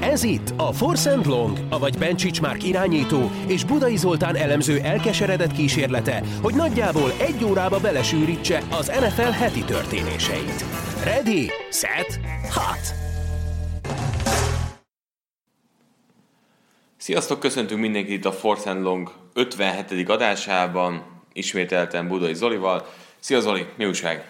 Ez itt a Force and Long, avagy Bencsics Márk irányító és Budai Zoltán elemző elkeseredett kísérlete, hogy nagyjából egy órába belesűrítse az NFL heti történéseit. Ready, set, hot! Sziasztok, köszöntünk mindenkit itt a Force and Long 57. adásában, ismételten Budai Zolival. Szia Zoli, mi újság?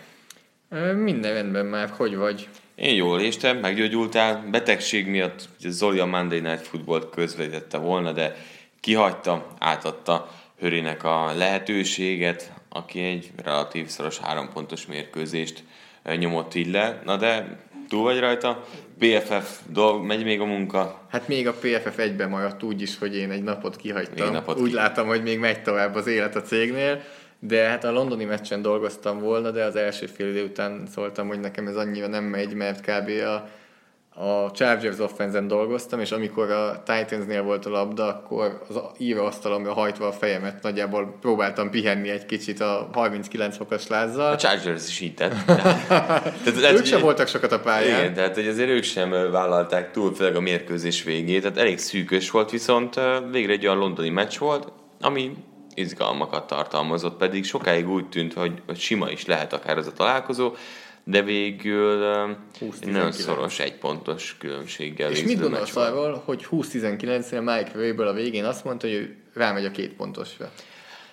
Minden rendben már, hogy vagy? Én jól éstem, meggyógyultál. Betegség miatt ugye Zoli a Monday Night Football közvetítette volna, de kihagyta, átadta Hörinek a lehetőséget, aki egy relatív szoros három pontos mérkőzést nyomott így le. Na de túl vagy rajta? PFF dolg, megy még a munka? Hát még a PFF egyben maradt úgy is, hogy én egy napot kihagytam. Egy napot úgy ki... látom, hogy még megy tovább az élet a cégnél de hát a londoni meccsen dolgoztam volna, de az első fél idő után szóltam, hogy nekem ez annyira nem megy, mert kb. a, a Chargers offense dolgoztam, és amikor a Titansnél volt a labda, akkor az íróasztalomra hajtva a fejemet nagyjából próbáltam pihenni egy kicsit a 39 fokos lázzal. A Chargers is így tett. tehát, ők sem voltak sokat a pályán. Igen, tehát hogy azért ők sem vállalták túl, főleg a mérkőzés végét, tehát elég szűkös volt, viszont végre egy olyan londoni meccs volt, ami izgalmakat tartalmazott, pedig sokáig úgy tűnt, hogy, hogy sima is lehet akár az a találkozó, de végül 20 nagyon szoros egy pontos különbséggel. És mit gondolsz arról, hogy 20-19-nél Mike Vrabel a végén azt mondta, hogy ő rámegy a két pontosra?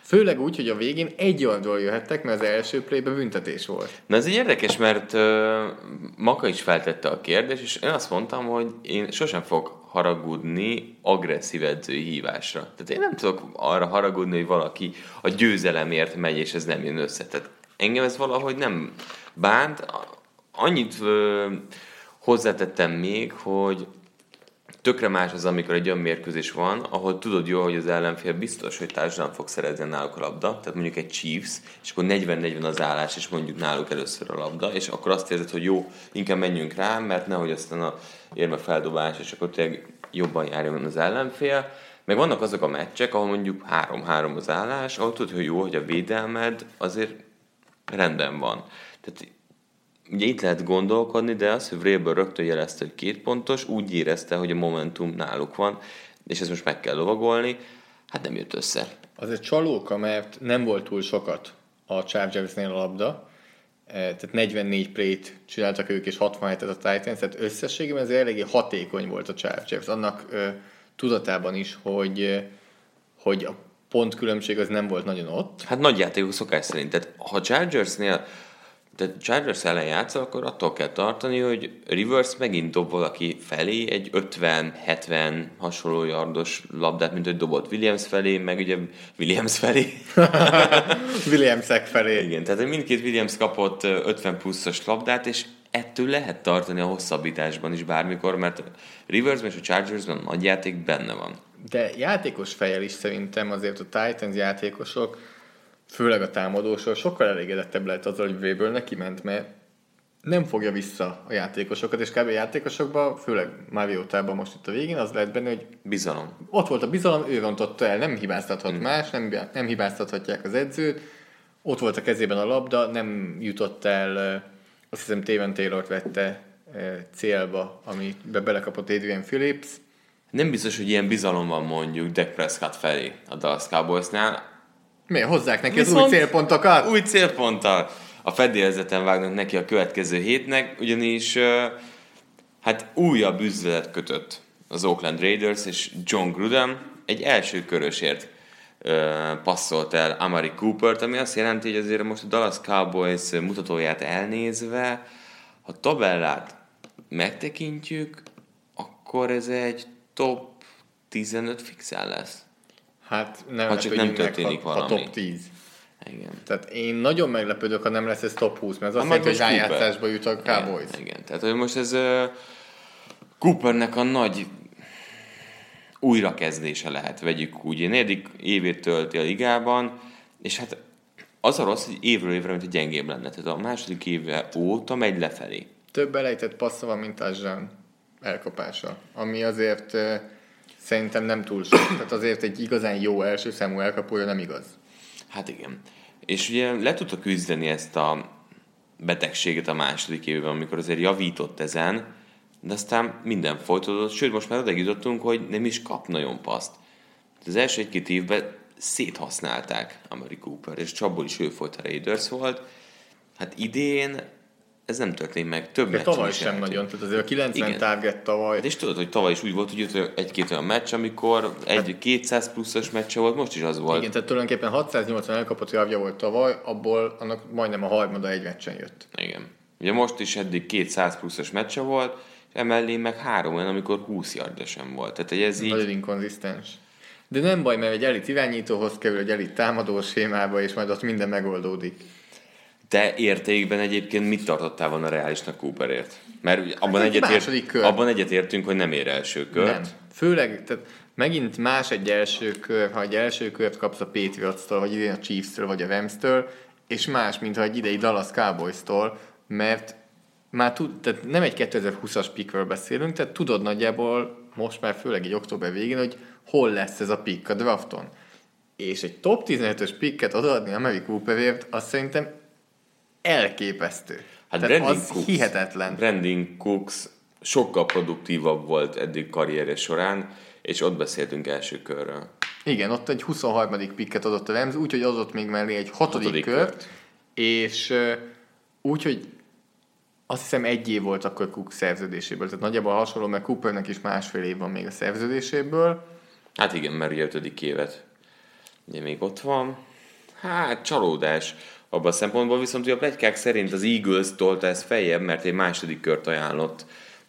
Főleg úgy, hogy a végén egy oldalról jöhettek, mert az első playben büntetés volt. Na ez egy érdekes, mert uh, Maka is feltette a kérdést, és én azt mondtam, hogy én sosem fog haragudni agresszív edzői hívásra. Tehát én nem tudok arra haragudni, hogy valaki a győzelemért megy, és ez nem jön össze. Tehát engem ez valahogy nem bánt. Annyit ö, hozzátettem még, hogy tökre más az, amikor egy olyan mérkőzés van, ahol tudod jól, hogy az ellenfél biztos, hogy társadalom fog szerezni náluk a labda, tehát mondjuk egy Chiefs, és akkor 40-40 az állás, és mondjuk náluk először a labda, és akkor azt érzed, hogy jó, inkább menjünk rá, mert nehogy aztán a érme feldobás, és akkor tényleg jobban járjon az ellenfél. Meg vannak azok a meccsek, ahol mondjuk 3-3 az állás, ahol tudod, hogy jó, hogy a védelmed azért rendben van. Tehát ugye itt lehet gondolkodni, de az, hogy Vrabel rögtön jelezte, hogy két pontos, úgy érezte, hogy a momentum náluk van, és ezt most meg kell lovagolni, hát nem jött össze. Az egy csalóka, mert nem volt túl sokat a Chargersnél a labda, tehát 44 play-t csináltak ők, és 67-et a Titans, tehát összességében ez eléggé hatékony volt a Chargers, annak tudatában is, hogy, hogy a pontkülönbség az nem volt nagyon ott. Hát nagy játékok szokás szerint, tehát ha Chargersnél de Chargers ellen játszol, akkor attól kell tartani, hogy reverse megint dob valaki felé egy 50-70 hasonló yardos labdát, mint hogy dobott Williams felé, meg ugye Williams felé. Williamsek felé. Igen, tehát mindkét Williams kapott 50 pluszos labdát, és ettől lehet tartani a hosszabbításban is bármikor, mert Rivers és a Chargersben nagy játék benne van. De játékos fejel is szerintem azért a Titans játékosok főleg a támadósor sokkal elégedettebb lehet azzal, hogy Weber neki ment, mert nem fogja vissza a játékosokat, és kb. a játékosokban, főleg Mariotában most itt a végén, az lehet benne, hogy bizalom. Ott volt a bizalom, ő rontotta el, nem hibáztathat hmm. más, nem, nem hibáztathatják az edzőt, ott volt a kezében a labda, nem jutott el, azt hiszem Téven taylor vette célba, amiben belekapott Adrian Phillips. Nem biztos, hogy ilyen bizalom van mondjuk Dak Prescott felé a Dallas Cowboysnál, mi hozzák neki Viszont az új célpontokat? Új célponttal. A fedélzeten vágnak neki a következő hétnek, ugyanis hát újabb üzletet kötött az Oakland Raiders és John Gruden egy első körösért passzolt el Amari Coopert, ami azt jelenti, hogy azért most a Dallas Cowboys mutatóját elnézve, ha tabellát megtekintjük, akkor ez egy top 15 fixen lesz. Hát nem ha csak nem történik valami. Ha top 10. Igen. Tehát én nagyon meglepődök, ha nem lesz ez top 20, mert az azt jelenti, hogy rájátszásba jut a Cowboys. Igen, igen. tehát hogy most ez uh, Coopernek a nagy újrakezdése lehet, vegyük úgy. Én negyedik évét tölti a ligában, és hát az a rossz, hogy évről évre, mint hogy gyengébb lenne. Tehát a második éve óta megy lefelé. Több elejtett passza van, mint Azsán elkapása, ami azért szerintem nem túl sok. Tehát azért egy igazán jó első számú elkapója nem igaz. Hát igen. És ugye le tudta küzdeni ezt a betegséget a második évben, amikor azért javított ezen, de aztán minden folytatódott, sőt most már oda jutottunk, hogy nem is kap nagyon paszt. Az első egy-két évben széthasználták Amari Cooper, és csapból is ő folyt a Raiders volt. Hát idén ez nem történt meg. Több meccs tavaly sem eltűnt. nagyon, tehát azért a 90 Igen. target tavaly. De és tudod, hogy tavaly is úgy volt, hogy egy-két olyan meccs, amikor egy hát, 200 pluszos meccse volt, most is az volt. Igen, tehát tulajdonképpen 680 elkapott javja volt tavaly, abból annak majdnem a harmada egy meccsen jött. Igen. Ugye most is eddig 200 pluszos meccse volt, és emellé meg három olyan, amikor 20 yardja sem volt. Tehát ez így... Nagyon inkonzisztens. De nem baj, mert egy elit irányítóhoz kerül, egy elit támadó sémába, és majd ott minden megoldódik. Te értékben egyébként mit tartottál volna reálisnak Cooperért? Mert abban, hát egyetért, abban egyetértünk, hogy nem ér első kört. Nem. Főleg, tehát megint más egy első kör, ha egy első kört kapsz a Patriots-tól, vagy idén a Chiefs-től, vagy a Rams-től, és más, mint ha egy idei Dallas Cowboys-tól, mert már tud, tehát nem egy 2020-as pickről beszélünk, tehát tudod nagyjából most már főleg egy október végén, hogy hol lesz ez a pick a drafton. És egy top 15-ös picket odaadni Mary Cooperért, azt szerintem elképesztő. Hát Tehát Brandon az Cooks, hihetetlen. Brandon Cooks sokkal produktívabb volt eddig karrierje során, és ott beszéltünk első körről. Igen, ott egy 23. pikket adott a Rams, úgyhogy adott még mellé egy hatodik, hatodik kört, kört, és úgyhogy azt hiszem egy év volt akkor Cook szerződéséből, tehát nagyjából hasonló, mert Coopernek is másfél év van még a szerződéséből. Hát igen, mert ugye ötödik évet ugye még ott van. Hát csalódás. Abban a szempontból viszont hogy a plegykák szerint az Eagles tolta ezt feljebb, mert egy második kört ajánlott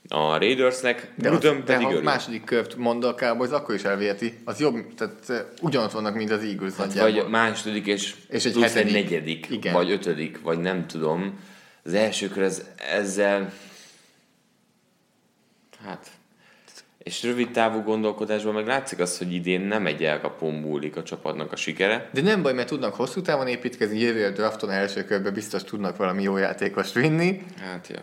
a Raidersnek, de Gruden az, pedig de ha második kört mond a Cowboys, akkor is elviheti. Az jobb, tehát eh, ugyanott vannak, mint az Eagles hát Vagy második és, és egy, plusz egy negyedik, Igen. vagy ötödik, vagy nem tudom. Az első kör ez, ezzel hát és rövid távú gondolkodásban meg látszik az, hogy idén nem egy elkapón múlik a csapatnak a sikere. De nem baj, mert tudnak hosszú távon építkezni, jövő a drafton első körben biztos tudnak valami jó játékost vinni. Hát ja.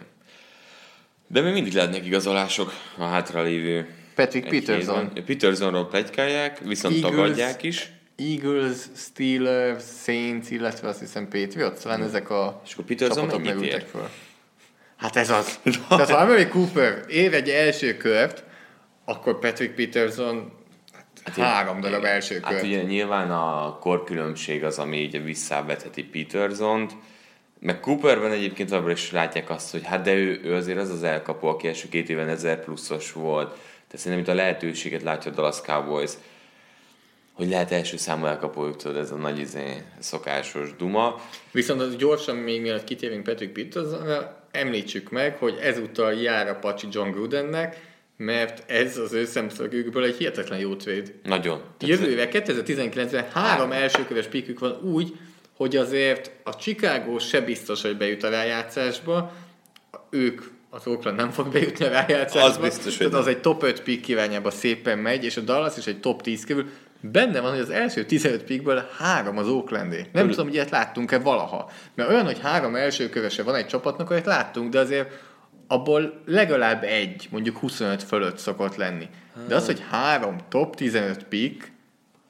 De még mindig lehetnek igazolások a hátralévő Patrick Peterson. Hétben. Petersonról plegykálják, viszont Eagles, tagadják is. Eagles, Steelers, Saints, illetve azt hiszem Patriots, talán hmm. ezek a És akkor Peterson csapatok föl. Hát ez az. Tehát ha Amari Cooper ér egy első kört, akkor Patrick Peterson hát három darab első kör. Hát ugye nyilván a korkülönbség az, ami így visszavetheti Petersont, meg Cooperben egyébként abban is látják azt, hogy hát de ő, ő azért az az elkapó, aki első két éven 1000 pluszos volt. Tehát szerintem itt a lehetőséget látja a Dallas Cowboys, hogy lehet első számú elkapójuk, tudod, ez a nagy izé, szokásos duma. Viszont az gyorsan még mielőtt kitérünk Patrick Petersonra, említsük meg, hogy ezúttal jár a pacsi John Grudennek, mert ez az ő szemszögükből egy hihetetlen jó trade. Nagyon. Jövőre, 2019-ben három elsőköves pikük van úgy, hogy azért a Chicago se biztos, hogy bejut a rájátszásba, ők az Oakland nem fog bejutni a rájátszásba. Az biztos, hogy az egy top 5 pick kívánjába szépen megy, és a Dallas is egy top 10 kívül. Benne van, hogy az első 15 pickből három az Oaklandé. Nem Ül... tudom, hogy ilyet láttunk-e valaha. Mert olyan, hogy három első kövese van egy csapatnak, olyat láttunk, de azért abból legalább egy, mondjuk 25 fölött szokott lenni. De az, hogy három top 15 pick,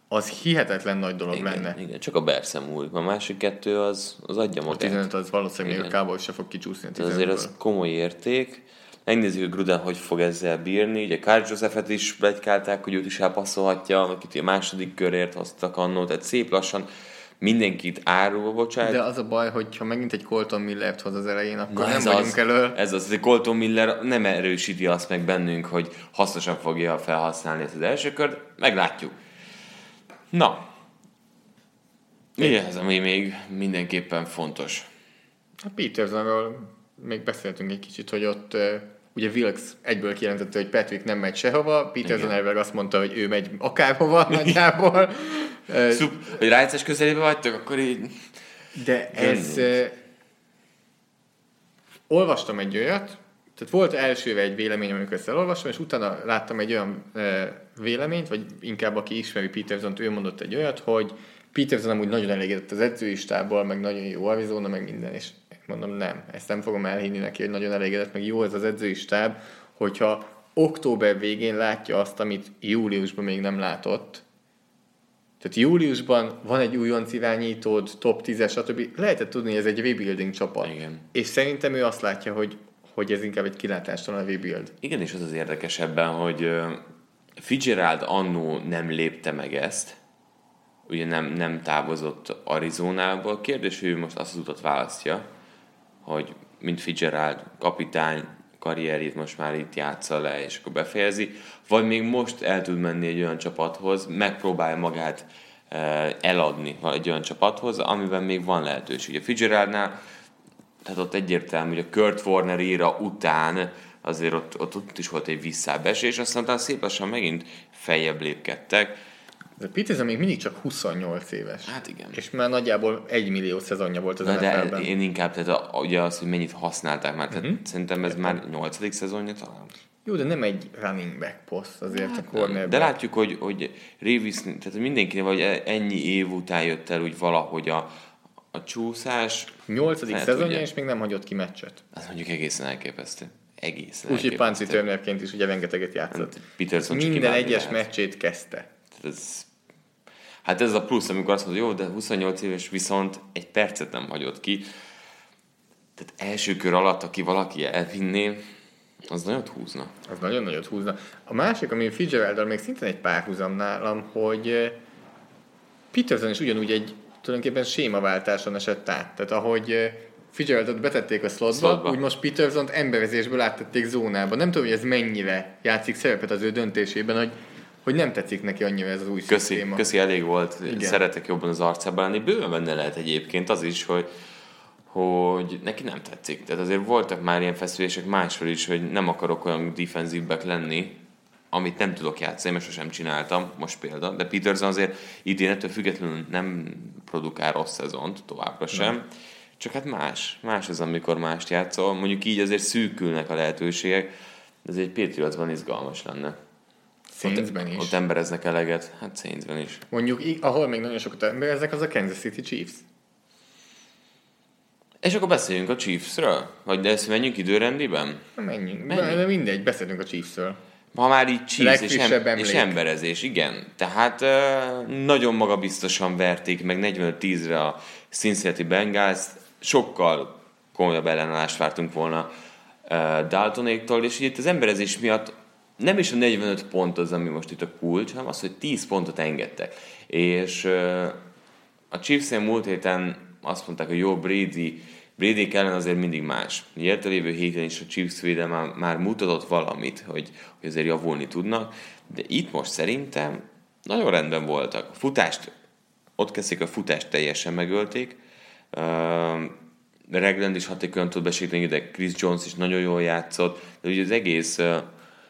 az hihetetlen nagy dolog igen, lenne. Igen, csak a Berszem múlik. A másik kettő az, az adja magát. A 15 az valószínűleg igen. a Cowboys se fog kicsúszni a Azért az komoly érték. Megnézzük, hogy Gruden hogy fog ezzel bírni. Ugye Carl Josephet is begykálták, hogy őt is elpasszolhatja, akit a második körért hoztak annó, tehát szép lassan mindenkit árulva bocsánat. De az a baj, hogy ha megint egy Colton Millert hoz az elején, akkor Na nem ez vagyunk az, elő. Ez az, hogy Colton Miller nem erősíti azt meg bennünk, hogy hasznosan fogja felhasználni ezt az első kört. Meglátjuk. Na, mi az, ami még mindenképpen fontos? A Petersonról még beszéltünk egy kicsit, hogy ott ugye Wilkes egyből kijelentette, hogy Patrick nem megy sehova, Peterson elvileg azt mondta, hogy ő megy akárhova nagyjából. Szup, hogy rájátszás közelébe vagytok, akkor így... De ez... Uh, olvastam egy olyat, tehát volt elsőre egy vélemény, amikor ezt elolvastam, és utána láttam egy olyan uh, véleményt, vagy inkább aki ismeri peterson ő mondott egy olyat, hogy Peterson amúgy nagyon elégedett az edzői stábból, meg nagyon jó Arizona, meg minden, és mondom nem, ezt nem fogom elhinni neki, hogy nagyon elégedett, meg jó ez az edzői stáb, hogyha október végén látja azt, amit júliusban még nem látott, tehát júliusban van egy újonc irányítód, top 10-es, stb. Lehetett tudni, hogy ez egy rebuilding csapat. Igen. És szerintem ő azt látja, hogy hogy ez inkább egy kilátástalan rebuild. Igen, és az az érdekes ebben, hogy Fitzgerald annó nem lépte meg ezt, ugye nem, nem távozott Arizonából. Kérdés, hogy ő most azt az utat választja, hogy mint Fitzgerald kapitány karrierjét most már itt játsza le, és akkor befejezi, vagy még most el tud menni egy olyan csapathoz, megpróbálja magát eladni egy olyan csapathoz, amiben még van lehetőség. A Fitzgeraldnál, tehát ott egyértelmű, hogy a Kurt Warner éra után azért ott, ott, ott is volt egy visszábesés, aztán utána szép lassan megint feljebb lépkedtek. De Peterson még mindig csak 28 éves. Hát igen. És már nagyjából egy millió szezonja volt az NFL-ben. De én inkább, tehát a, ugye az, hogy mennyit használták már, tehát uh-huh. szerintem ez már nyolcadik szezonja talán. Jó, de nem egy running back poszt azért hát, a cornerback. De látjuk, hogy, hogy Revis, tehát mindenkinek vagy ennyi év után jött el úgy valahogy a, a csúszás. Nyolcadik szezonja, ugye, és még nem hagyott ki meccset. Az mondjuk egészen elképesztő. Egészen Úgyhogy Panci Turnerként is ugye rengeteget játszott. Hát Peterson Minden egyes lehet. meccsét kezdte. Ez, hát ez a plusz, amikor azt mondod, jó, de 28 éves viszont egy percet nem hagyott ki. Tehát első kör alatt, aki valaki elvinné, az nagyot húzna. Az nagyon nagyot húzna. A másik, ami fitzgerald még szintén egy párhuzam nálam, hogy eh, Peterson is ugyanúgy egy tulajdonképpen sémaváltáson esett át. Tehát ahogy eh, Fitzgeraldot betették a slotba, slotba, úgy most Peterson-t emberezésből áttették zónába. Nem tudom, hogy ez mennyire játszik szerepet az ő döntésében, hogy hogy nem tetszik neki annyira ez az új köszi, szisztéma. Köszi, elég volt. Igen. Szeretek jobban az arcában lenni. Bőven benne lehet egyébként az is, hogy hogy neki nem tetszik. Tehát azért voltak már ilyen feszülések máshol is, hogy nem akarok olyan defensívek lenni, amit nem tudok játszani, mert sosem csináltam, most példa, de Peterson azért idén ettől függetlenül nem produkál rossz szezont, továbbra sem. Nem. Csak hát más. Más az, amikor mást játszol. Mondjuk így azért szűkülnek a lehetőségek, de ez egy Patriotsban izgalmas lenne. Saintsben is. Ott embereznek eleget, hát Saintsben is. Mondjuk, ahol még nagyon sokat embereznek, az a Kansas City Chiefs. És akkor beszéljünk a Chiefsről? Vagy de ezt menjünk időrendiben? Menjünk. menjünk. De mindegy, beszélünk a Chiefsről. Ha már így Chiefs és, em- és emberezés, igen. Tehát uh, nagyon magabiztosan verték meg 45-10-re a Cincinnati Bengals, sokkal komolyabb ellenállást vártunk volna uh, Daltonéktól, és itt az emberezés miatt nem is a 45 pont az, ami most itt a kulcs, hanem az, hogy 10 pontot engedtek. És a Chiefs múlt héten azt mondták, hogy jó, Brady, Brady ellen azért mindig más. A lévő héten is a Chiefs védelme már, már mutatott valamit, hogy, hogy azért javulni tudnak, de itt most szerintem nagyon rendben voltak. A futást, ott kezdték a futást teljesen megölték, uh, Regland is hatékonyan tud besíteni, de Chris Jones is nagyon jól játszott, de ugye az egész, uh,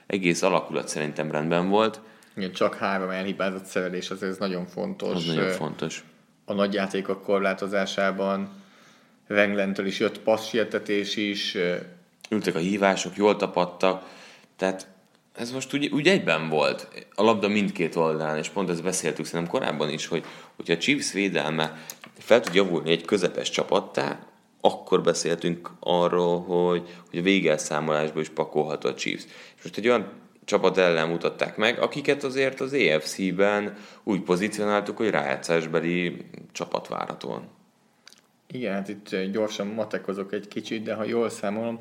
egész alakulat szerintem rendben volt. Igen, csak három elhibázott szerelés, az ez nagyon fontos. Az nagyon fontos a nagyjátékok korlátozásában. Renglentől is jött passzsietetés is. Ültek a hívások, jól tapadtak, tehát ez most úgy, úgy egyben volt. A labda mindkét oldalán, és pont ezt beszéltük szerintem korábban is, hogy hogyha a Chiefs védelme fel tud javulni egy közepes csapattá, akkor beszéltünk arról, hogy, hogy a végelszámolásból is pakolható a Chiefs. És most egy olyan csapat ellen mutatták meg, akiket azért az EFC-ben úgy pozícionáltuk, hogy rájátszásbeli csapat várhatóan. Igen, hát itt gyorsan matekozok egy kicsit, de ha jól számolom,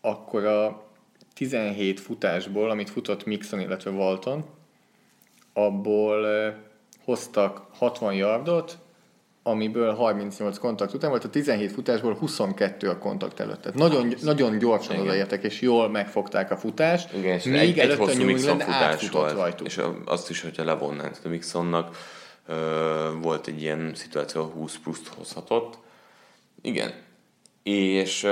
akkor a 17 futásból, amit futott Mixon, illetve Walton, abból hoztak 60 yardot, amiből 38 kontakt után volt, a 17 futásból 22 a kontakt előtt. Tehát nagyon, ah, nagyon gyorsan odaértek, és jól megfogták a futást. Igen, és még egy, előtt egy a New England átfutott rajtuk. És azt is, hogyha levonnánk, a Mixonnak volt egy ilyen szituáció, 20 pluszt hozhatott. Igen. És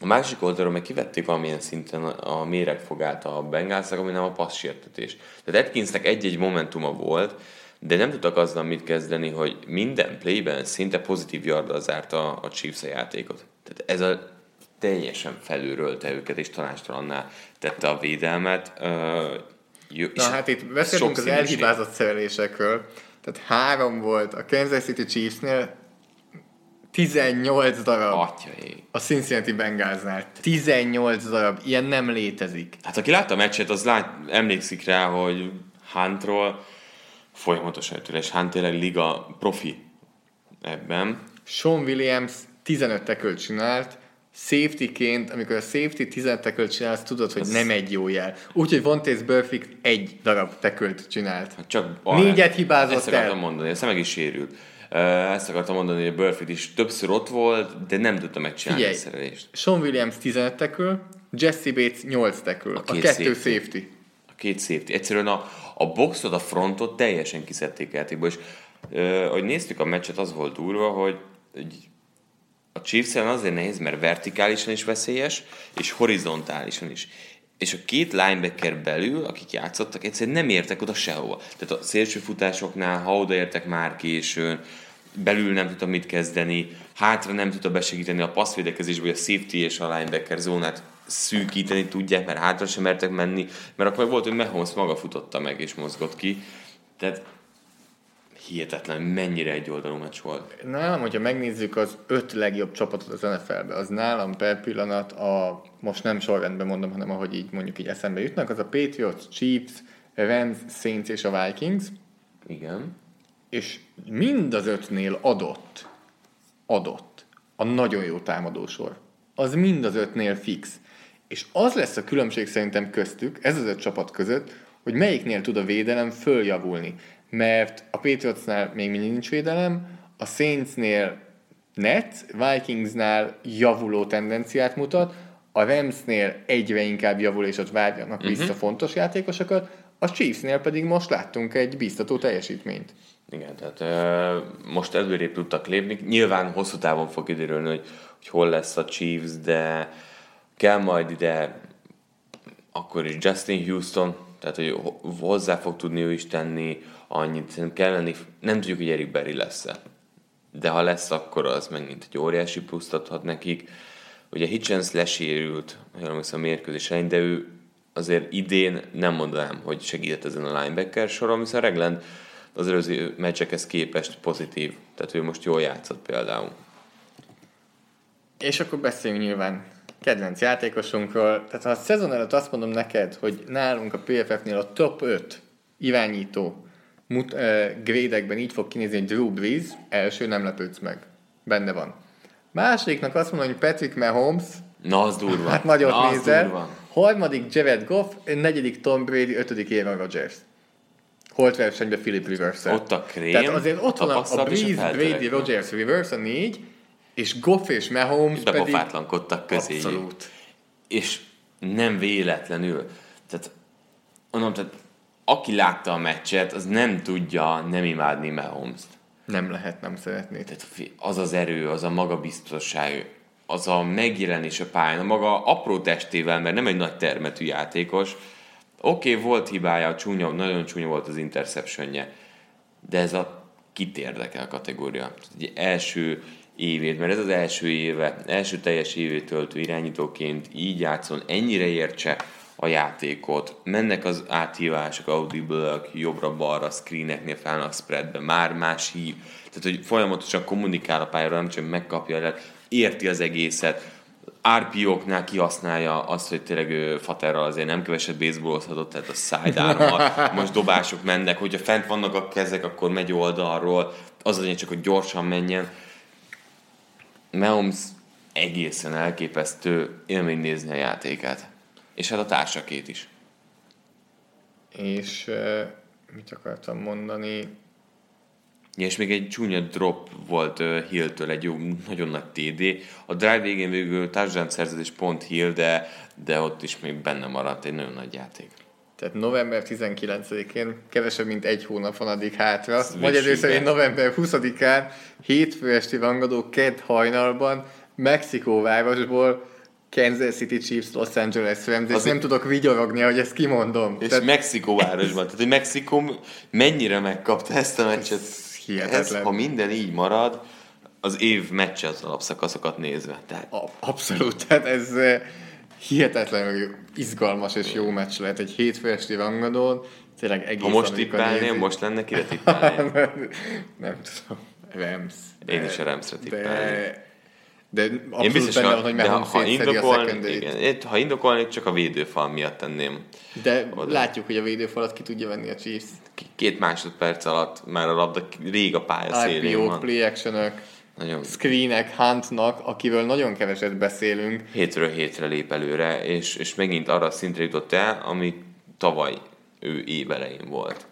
a másik oldalról meg kivették valamilyen szinten a méregfogát a Bengalszak, ami nem a passzsértetés. Tehát Atkinsnek egy-egy momentuma volt, de nem tudtak azzal mit kezdeni, hogy minden playben szinte pozitív yarddal zárta a Chiefs a játékot. Tehát ez a teljesen felülrölte őket, és tanástalanná tette a védelmet. Uh, Na hát itt beszélünk az elhibázott szerelésekről. Tehát három volt a Kansas City Chiefsnél, 18 darab Atyai. a Cincinnati Bengalsnál. 18 darab. Ilyen nem létezik. Hát aki látta a meccset, az lát, emlékszik rá, hogy Huntról folyamatosan jött és Hunt tényleg liga profi ebben. Sean Williams 15 tekölt csinált, safety-ként, amikor a safety 10 tackle csinálsz, tudod, hogy Ez... nem egy jó jel. Úgyhogy Vontaze Burfict egy darab tackle csinált. Hát csak Négyet hibázott ezt el. Ezt akartam mondani, ezt meg is sérült. Ezt akartam mondani, hogy a Burfict is többször ott volt, de nem tudta megcsinálni Figyelj, a szerelést. Sean Williams 15 tackle, Jesse Bates 8 tackle, a, a kettő safety. safety. A két safety. Egyszerűen a, a boxot, a frontot teljesen kiszedték játékból, és uh, ahogy néztük a meccset, az volt durva, hogy, hogy a chiefs azért nehéz, mert vertikálisan is veszélyes, és horizontálisan is. És a két linebacker belül, akik játszottak, egyszerűen nem értek oda sehova. Tehát a szélső futásoknál, ha odaértek már későn, belül nem tudta mit kezdeni, hátra nem tudta besegíteni a passzvédekezésbe, hogy a safety és a linebacker zónát szűkíteni tudják, mert hátra sem mertek menni, mert akkor volt, hogy Mahomes maga futotta meg és mozgott ki. Tehát hihetetlen, mennyire egy oldalú meccs volt. Nálam, hogyha megnézzük az öt legjobb csapatot az NFL-be, az nálam per pillanat a, most nem sorrendben mondom, hanem ahogy így mondjuk így eszembe jutnak, az a Patriots, Chiefs, Rams, Saints és a Vikings. Igen. És mind az ötnél adott, adott a nagyon jó támadósor. Az mind az ötnél fix. És az lesz a különbség szerintem köztük, ez az öt csapat között, hogy melyiknél tud a védelem följavulni mert a Patriotsnál még mindig nincs védelem, a Saintsnél net, Vikingsnál javuló tendenciát mutat, a Ramsnél egyre inkább javul, és ott várjanak uh-huh. vissza fontos játékosokat, a Chiefsnél pedig most láttunk egy biztató teljesítményt. Igen, tehát uh, most előrébb tudtak lépni. Nyilván hosszú távon fog kiderülni, hogy, hogy hol lesz a Chiefs, de kell majd ide akkor is Justin Houston, tehát hogy hozzá fog tudni ő is tenni, annyit szerintem kell lenni, nem tudjuk, hogy Eric Berry lesz-e. De ha lesz, akkor az megint egy óriási pluszt adhat nekik. Ugye Hitchens lesérült, jól a mérkőzés elején, de ő azért idén nem mondanám, hogy segített ezen a linebacker soron, viszont Regland az előző meccsekhez képest pozitív, tehát ő most jól játszott például. És akkor beszéljünk nyilván kedvenc játékosunkról. Tehát ha a szezon előtt azt mondom neked, hogy nálunk a PFF-nél a top 5 irányító mut, uh, grédekben így fog kinézni, hogy Drew Brees, első nem lepődsz meg. Benne van. Másodiknak azt mondom, hogy Patrick Mahomes, Na, az durva. Hát nagyot Na, nézel. Durva. Harmadik Jared Goff, negyedik Tom Brady, ötödik Aaron Rodgers. Holt versenyben Philip rivers Ott a krém, Tehát azért ott van a, a Breeze, Brady, Rodgers, Rivers, a négy, és Goff és Mahomes pedig... közé. Abszolút. És nem véletlenül. Tehát, mondom, tehát aki látta a meccset, az nem tudja nem imádni Mahomes-t. Nem lehet nem szeretni. Tehát az az erő, az a magabiztosság, az a megjelenés a pályán, a maga apró testével, mert nem egy nagy termetű játékos. Oké, okay, volt hibája, csúnya, nagyon csúnya volt az interceptionje, de ez a kit érdekel kategória. Egy első évét, mert ez az első éve, első teljes évét töltő irányítóként így játszon, ennyire értse a játékot, mennek az áthívások, audible jobbra-balra, screeneknél felnak spreadbe, már más hív, tehát hogy folyamatosan kommunikál a pályára, nem csak megkapja, el, érti az egészet, RPO-knál kihasználja azt, hogy tényleg Faterral azért nem keveset baseballozhatott, tehát a side most dobások mennek, hogyha fent vannak a kezek, akkor megy oldalról, az azért csak, hogy gyorsan menjen. Mahomes egészen elképesztő élmény nézni a játékát. És hát a társakét is. És uh, mit akartam mondani? Ja, és még egy csúnya drop volt uh, Hill-től, egy jó, nagyon nagy TD. A drive végén végül társadalmi szerződés pont Hill, de, de ott is még benne maradt egy nagyon nagy játék. Tehát november 19-én kevesebb, mint egy hónap van addig hátra. Magyar szerint november 20-án hétfő esti rangadó kedd hajnalban Mexikóvárosból Kansas City Chiefs, Los Angeles Rams, és nem tudok vigyorogni, hogy ezt kimondom. És tehát... Mexikó városban. Tehát, hogy Mexikó mennyire megkapta ezt a meccset. Ez hihetetlen. Ez, ha minden így marad, az év meccse az alapszakaszokat nézve. Tehát... Abszolút, tehát ez eh, hihetetlenül izgalmas és jó meccs lehet egy hétfő esti rangadón. Tényleg egész Ha most tippelnél, most lenne kire tippelnél? nem tudom. Rams. Én is a Ramsre tippelnék. De abszolút Én biztos, benne van, hogy Mahomes ha, indokol, a igen, ha indokolnék, csak a védőfal miatt tenném. De oda. látjuk, hogy a védőfalat ki tudja venni a Chiefs. Két másodperc alatt már a labda rég a pálya szélén van. play action nagyon... screenek Huntnak, akiről nagyon keveset beszélünk. Hétről hétre lép előre, és, és megint arra szintre jutott el, ami tavaly ő évelején volt.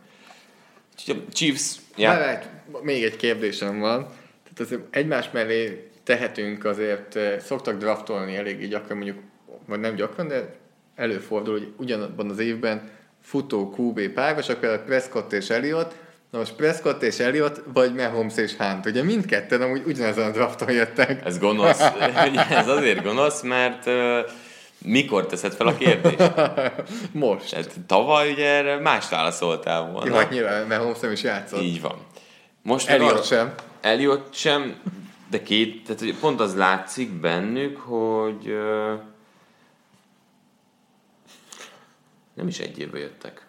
Chiefs... Ja. Lehet, még egy kérdésem van. Tehát azért egymás mellé tehetünk azért, eh, szoktak draftolni elég gyakran, mondjuk, vagy nem gyakran, de előfordul, hogy ugyanabban az évben futó QB párosok, például Prescott és Elliot, Na most Prescott és Elliot, vagy Mahomes és Hunt. Ugye mindketten amúgy ugyanezen a drafton jöttek. Ez gonosz. ez azért gonosz, mert uh, mikor teszed fel a kérdést? Most. Tehát tavaly ugye erre más válaszoltál volna. Jó, hát nyilván Mahomes nem is játszott. Így van. Most Elliot arra, sem. Elliot sem, de két, tehát pont az látszik bennük, hogy uh, nem is egy évbe jöttek.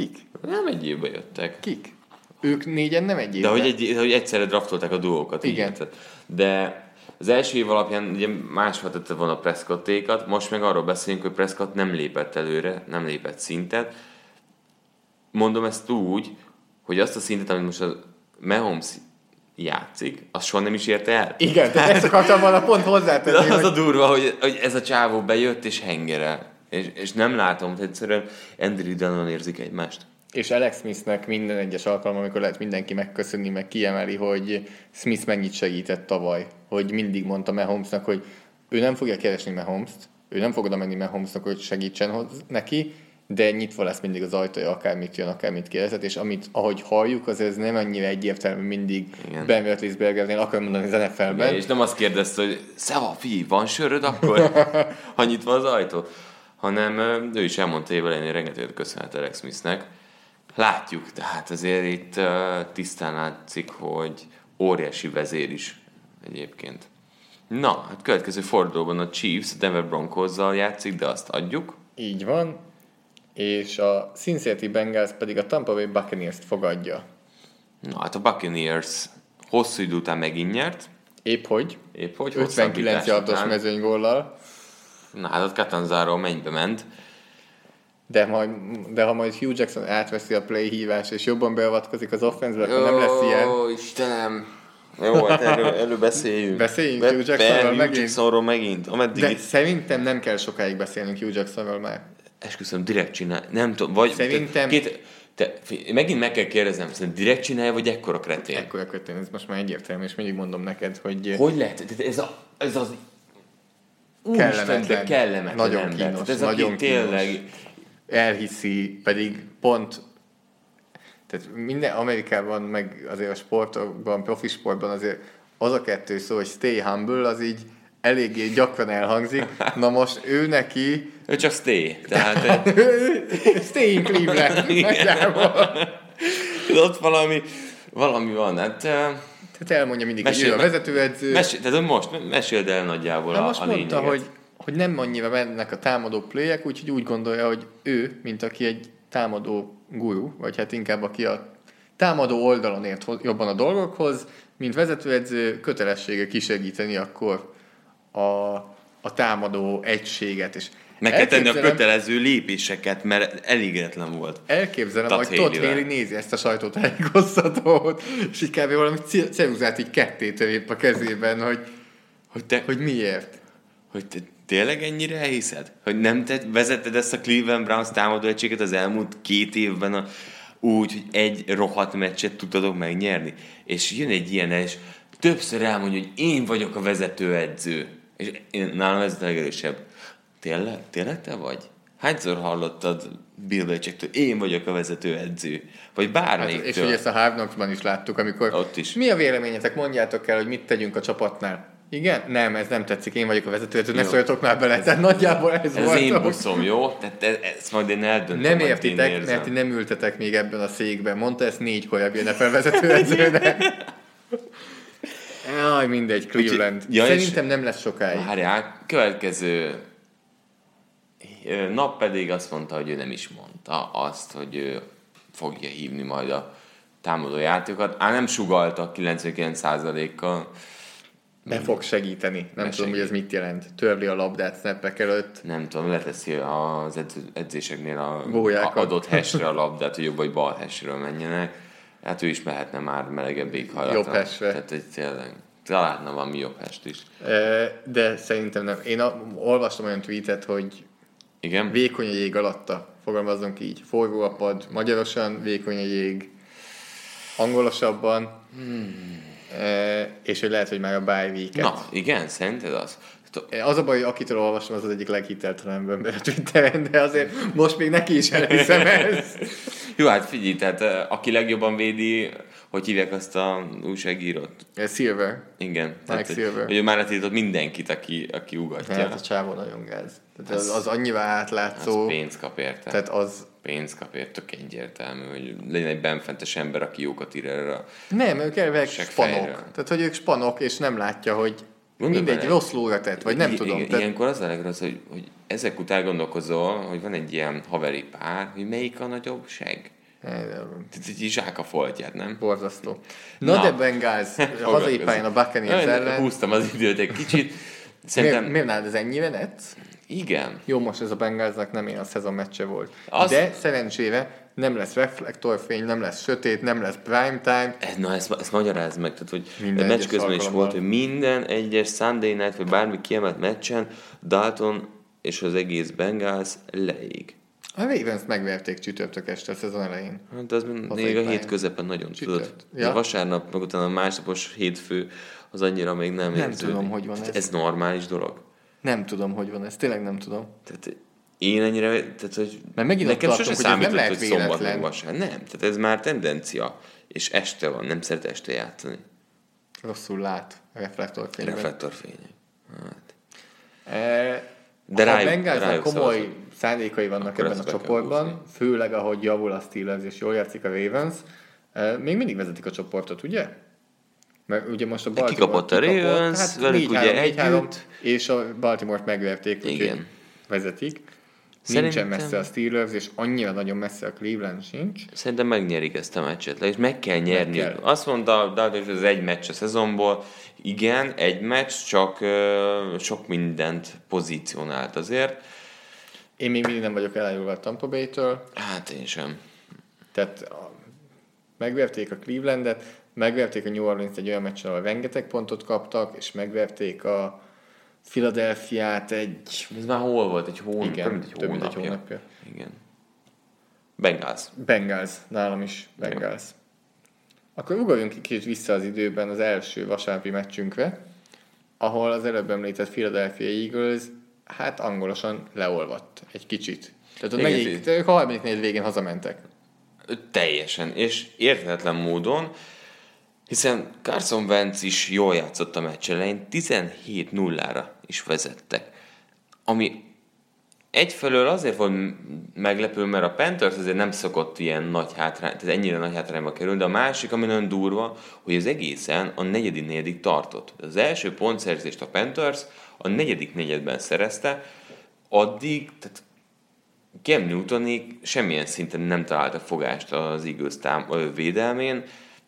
Kik? Nem egy évbe jöttek. Kik? Ők négyen nem egy évben. De hogy, egy, hogy egyszerre draftolták a duókat. Igen. Így, de az első év alapján ugye máshogy tette volna Prescottékat, most meg arról beszélünk, hogy Prescott nem lépett előre, nem lépett szintet. Mondom ezt úgy, hogy azt a szintet, amit most a Mahomes játszik, az soha nem is érte el. Igen, de ezt akartam volna pont hozzátenni. De az hogy... a durva, hogy, hogy ez a csávó bejött és hengerel. És, és nem látom, hogy egyszerűen Andrew Dillon érzik egymást. És Alex Smithnek minden egyes alkalom, amikor lehet mindenki megköszönni, meg kiemeli, hogy Smith mennyit segített tavaly. Hogy mindig mondta Mahomesnak, hogy ő nem fogja keresni Mahomes-t, ő nem fog oda menni Mahomesnak, hogy segítsen hoz neki, de nyitva lesz mindig az ajtója, akármit jön, akármit kérdezett, és amit, ahogy halljuk, az ez nem annyira egyértelmű mindig Igen. Ben Roethlisbergernél, akar mondani az NFL-ben. Igen, és nem azt kérdezte, hogy Szeva, fi, van söröd akkor? ha nyitva az ajtó? Hanem ő is elmondta évelején, rengeteget köszönhet Alex Smithnek. Látjuk, tehát azért itt tisztán látszik, hogy óriási vezér is egyébként. Na, hát következő fordulóban a Chiefs Denver broncos játszik, de azt adjuk. Így van, és a Cincinnati Bengals pedig a Tampa Bay Buccaneers-t fogadja. Na, hát a Buccaneers hosszú idő után megint nyert. Épp hogy. Épp hogy. 59 yardos mezőnygóllal. Na hát ott Catanzaro mennybe ment. De, majd, de ha majd Hugh Jackson átveszi a play hívás és jobban beavatkozik az offense akkor nem lesz ilyen. Ó, Istenem! Jó, hát erről, erről beszéljünk. Beszéljünk Be, Hugh Jacksonról megint? Hugh Jacksonról megint. Ameddig de szerintem nem kell sokáig beszélnünk Hugh Jacksonról már. Esküszöm, direkt csinál. Nem tudom, vagy... Szerintem... Két, te, megint meg kell kérdeznem, szerintem direkt csinálja, vagy ekkora kretén? Ekkora kretén, ez most már egyértelmű, és mindig mondom neked, hogy... Hogy lehet? Ez, a, ez az kellemetlen, de kellemetlen nagyon ember. kínos, ez nagyon tényleg kínos. elhiszi, pedig pont tehát minden Amerikában, meg azért a sportokban, profi sportban azért az a kettő szó, hogy stay humble, az így eléggé gyakran elhangzik. Na most ő neki... Ő csak stay. Tehát... stay in Cleveland. Ott valami, valami van. Hát, tehát elmondja mindig, Mesél, hogy ő a vezetőedző. Mesél, tehát most meséld el nagyjából Na a, most a mondta, lényeget. hogy, hogy nem annyira mennek a támadó playek, úgyhogy úgy gondolja, hogy ő, mint aki egy támadó guru, vagy hát inkább aki a támadó oldalon ért jobban a dolgokhoz, mint vezetőedző kötelessége kisegíteni akkor a, a támadó egységet. És meg kell tenni a kötelező lépéseket, mert elégedetlen volt. Elképzelem, hogy Todd Haley nézi ezt a sajtótájékoztatót, és így kb. valami ceruzát így ketté törép a kezében, hogy, hogy, te, hogy miért. Hogy te tényleg ennyire elhiszed? Hogy nem te vezetted ezt a Cleveland Browns támadó egységet az elmúlt két évben a, úgy, hogy egy rohadt meccset tudtatok megnyerni? És jön egy ilyen, és többször elmondja, hogy én vagyok a vezetőedző. És én, nálam ez a legerősebb Tényleg? Tényleg te vagy? Hányszor hallottad Bill Belichicktől, én vagyok a vezető edző? Vagy bármelyiktől? Hát, és ugye ezt a Hard is láttuk, amikor... Ott is. Mi a véleményetek? Mondjátok el, hogy mit tegyünk a csapatnál. Igen? Nem, ez nem tetszik, én vagyok a vezető, ne szóljatok már bele. Tehát nagyjából ez, ez volt. én buszom, jó? Tehát ez, ezt majd én eldöntöm. Nem értitek, mert ti nem ültetek még ebben a székben. Mondta ezt négy korábbi NFL vezetőedzőnek. Jaj, mindegy, Cleveland. Ja, Szerintem nem lesz sokáig. Várjál, következő nap pedig azt mondta, hogy ő nem is mondta azt, hogy ő fogja hívni majd a támadó játékokat. Á, nem sugalta 99%-kal. Nem fog segíteni. Nem tudom, segít. hogy ez mit jelent. Törli a labdát snappek előtt. Nem tudom, leteszi az edzéseknél a, a adott hesre a labdát, hogy jobb vagy bal hesről menjenek. Hát ő is mehetne már melegebb éghajlatra. Jobb hesre. Tehát egy tényleg találna valami jobb est is. De szerintem nem. Én olvastam olyan tweetet, hogy Igen? vékony a jég alatta, fogalmazunk így. Forgó a pad, magyarosan vékony a jég, angolosabban, hmm. és hogy lehet, hogy már a bye week Na, igen, szerinted az? Az a baj, akitől olvasom, az az egyik leghiteltelenebb ember a Twitteren, de azért most még neki is elhiszem ezt. Jó, hát figyelj, tehát aki legjobban védi, hogy hívják azt a újságírót? Silver. Igen. Mike tehát, Silver. Hogy, hogy már letiltott mindenkit, aki, aki ugatja. Hát a csávó nagyon gáz. Tehát az, az, az annyira átlátszó. Az pénzt kap érte. Tehát az... Pénzt kap érte, tök egyértelmű, hogy legyen egy benfentes ember, aki jókat ír erre a Nem, ők elvek spanok. Fejre. Tehát, hogy ők spanok, és nem látja, hogy Gondolj mindegy, bele. rossz lóra tett, vagy nem I- tudom. Igen, ilyenkor az a legrossz, hogy, hogy ezek után gondolkozol, hogy van egy ilyen haveri pár, hogy melyik a nagyobb seg. Egy zsák a foltját, nem? Borzasztó. Na, Na de Bengals, hazai pályán a Buccaneers ellen. Húztam az időt egy kicsit. Szerintem... Miért, miért nálad ez ennyire net? Igen. Jó, most ez a Bengalsnak nem ilyen a szezon meccse volt. Az... De szerencsére nem lesz reflektorfény, nem lesz sötét, nem lesz prime time. Ez, na, ezt, ezt magyaráz meg, tehát, hogy minden a meccs közben is volt, hogy minden egyes Sunday night, vagy bármi kiemelt meccsen Dalton és az egész Bengals leég. A Ravens megverték csütörtök este a szezon elején. Hát az még a hét közepen nagyon Csütört. tudod. Ja. A vasárnap, meg utána a másnapos hétfő az annyira még nem Nem érződik. tudom, hogy van ez. Ez normális dolog? Nem tudom, hogy van ez. Tényleg nem tudom. Tehát én ennyire, tehát hogy Mert megint nekem sose számított, nem lehet hogy szombat meg vasárnap. Nem, tehát ez már tendencia. És este van, nem szeret este játszani. Rosszul lát reflektorfényben. Reflektorfények. Hát. E, de ha rájuk, rájuk komoly szavazok. Szándékai vannak Akkor ebben a csoportban, főleg ahogy javul a Steelers és jól játszik a Ravens, e, még mindig vezetik a csoportot, ugye? Mert ugye most a Baltimore kikapott a Ravens, hát velük ugye együtt. És a Baltimore-t megverték, úgyhogy vezetik. Szerintem... Nincsen messze a Steelers, és annyira nagyon messze a Cleveland sincs. Szerintem megnyerik ezt a meccset, és meg kell nyerni. Meg kell. Azt mondta hogy ez egy meccs a szezonból. Igen, egy meccs, csak uh, sok mindent pozícionált azért. Én még mindig nem vagyok elájulva a Tampa Bay-től. Hát én sem. Tehát a, megverték a Clevelandet, megverték a New Orleans egy olyan meccsen, ahol rengeteg pontot kaptak, és megverték a Philadelphia-t egy... Ez már hol volt? Egy hónap? Igen, egy több mint egy hónapja. Igen. Bengals. Bengals, nálam is Bengals. Igen. Akkor ugorjunk egy kicsit vissza az időben az első vasárnapi meccsünkre, ahol az előbb említett Philadelphia Eagles hát angolosan leolvadt egy kicsit. Tehát a, negyedik, a harmadik négy végén hazamentek. Teljesen, és érthetetlen módon hiszen Carson Wentz is jól játszott a meccs elején, 17-0-ra is vezettek. Ami egyfelől azért volt meglepő, mert a Panthers azért nem szokott ilyen nagy hátrány, tehát ennyire nagy hátrányba kerül, de a másik, ami nagyon durva, hogy az egészen a negyedik negyedik tartott. Az első pontszerzést a Panthers a negyedik negyedben szerezte, addig, tehát Cam Newtonig semmilyen szinten nem találta fogást az Eagles tám- védelmén,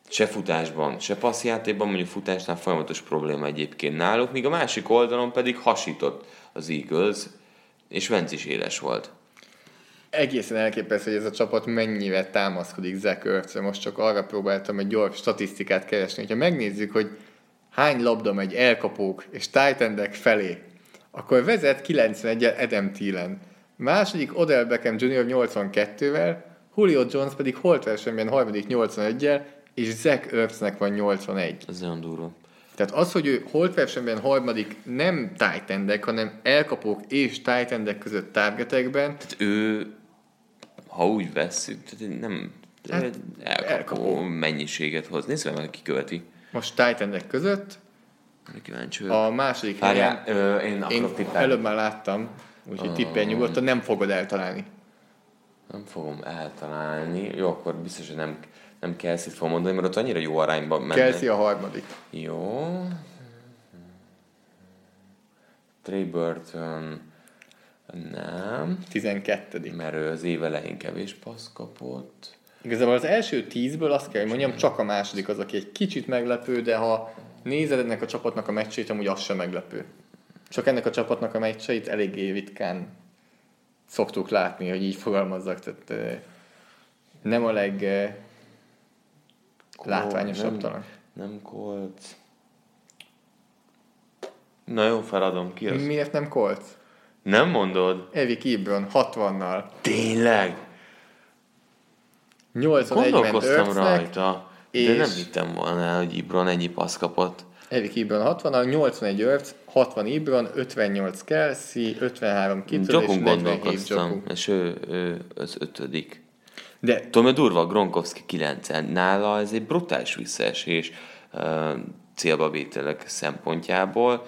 se futásban, se passzjátékban, mondjuk futásnál folyamatos probléma egyébként náluk, míg a másik oldalon pedig hasított az Eagles, és Venc is éles volt. Egészen elképesztő, hogy ez a csapat mennyire támaszkodik Zach Most csak arra próbáltam egy gyors statisztikát keresni. Ha megnézzük, hogy hány labda megy elkapók és titan felé, akkor vezet 91 Adam Thielen. Második Odell Beckham Jr. 82-vel, Julio Jones pedig holt versenyben harmadik 81-jel, és Zach Ertznek van 81. Ez nagyon durva. Tehát az, hogy ő holt versenyben harmadik nem titan hanem elkapók és titan között targetekben. Tehát ő, ha úgy vesszük, tehát nem hát, elkapó, elkapó, mennyiséget hoz. Nézd meg, ki követi. Most titan között. Kíváncsi A második Várjál, helyen, ö, én, én előbb már láttam, úgyhogy uh, tippelj nyugodtan, nem fogod eltalálni. Nem fogom eltalálni. Jó, akkor biztos, hogy nem nem Kelsey-t fogom mondani, mert ott annyira jó arányban menne. Kelsey a harmadik. Jó. Trey Burton nem. 12. Mert ő az év elején kevés passz kapott. Igazából az első tízből azt kell, hogy mondjam, csak a második az, aki egy kicsit meglepő, de ha nézed ennek a csapatnak a meccsét, amúgy az sem meglepő. Csak ennek a csapatnak a meccseit eléggé ritkán szoktuk látni, hogy így fogalmazzak. Tehát nem a leg látványosabb talán. Nem Colts. Na jó, feladom. Ki az? Miért nem Colts? Nem mondod? Evi Ebron, 60-nal. Tényleg? 81 Gondolkoztam rajta, és... de nem hittem volna, hogy Ibron ennyi passz kapott. Erik Ibron 60 81 Örc, 60 Ibron, 58 Kelsey, 53 Kittle és 47 Joku. és ő, ő az ötödik. De... Tudom, hogy durva, Gronkowski 9 nála ez egy brutális visszaesés uh, célba vételek szempontjából.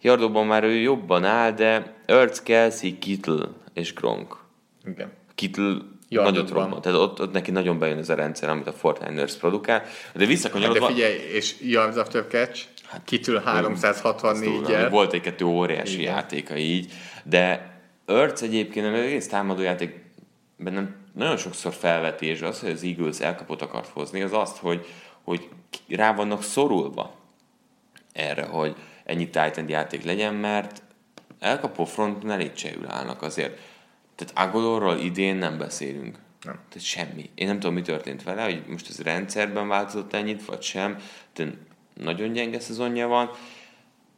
Jardóban már ő jobban áll, de Ertz, Kelsey, Kittle és Gronk. Igen. Kittle nagyot robbant. Tehát ott, ott neki nagyon bejön ez a rendszer, amit a Fortniners produkál. De visszakanyarodva... Hát de figyelj, és yards after catch, hát, kitül 364-el. Volt egy-kettő óriási Igen. játéka így, de Örc egyébként az egész támadójáték bennem nagyon sokszor felvetés az, hogy az Eagles elkapott akart hozni, az azt, hogy, hogy rá vannak szorulva erre, hogy ennyi Titan játék legyen, mert elkapó fronton elég csehül állnak azért. Tehát Agolorról idén nem beszélünk. Nem. Tehát semmi. Én nem tudom, mi történt vele, hogy most ez rendszerben változott ennyit, vagy sem. De nagyon gyenge szezonja van.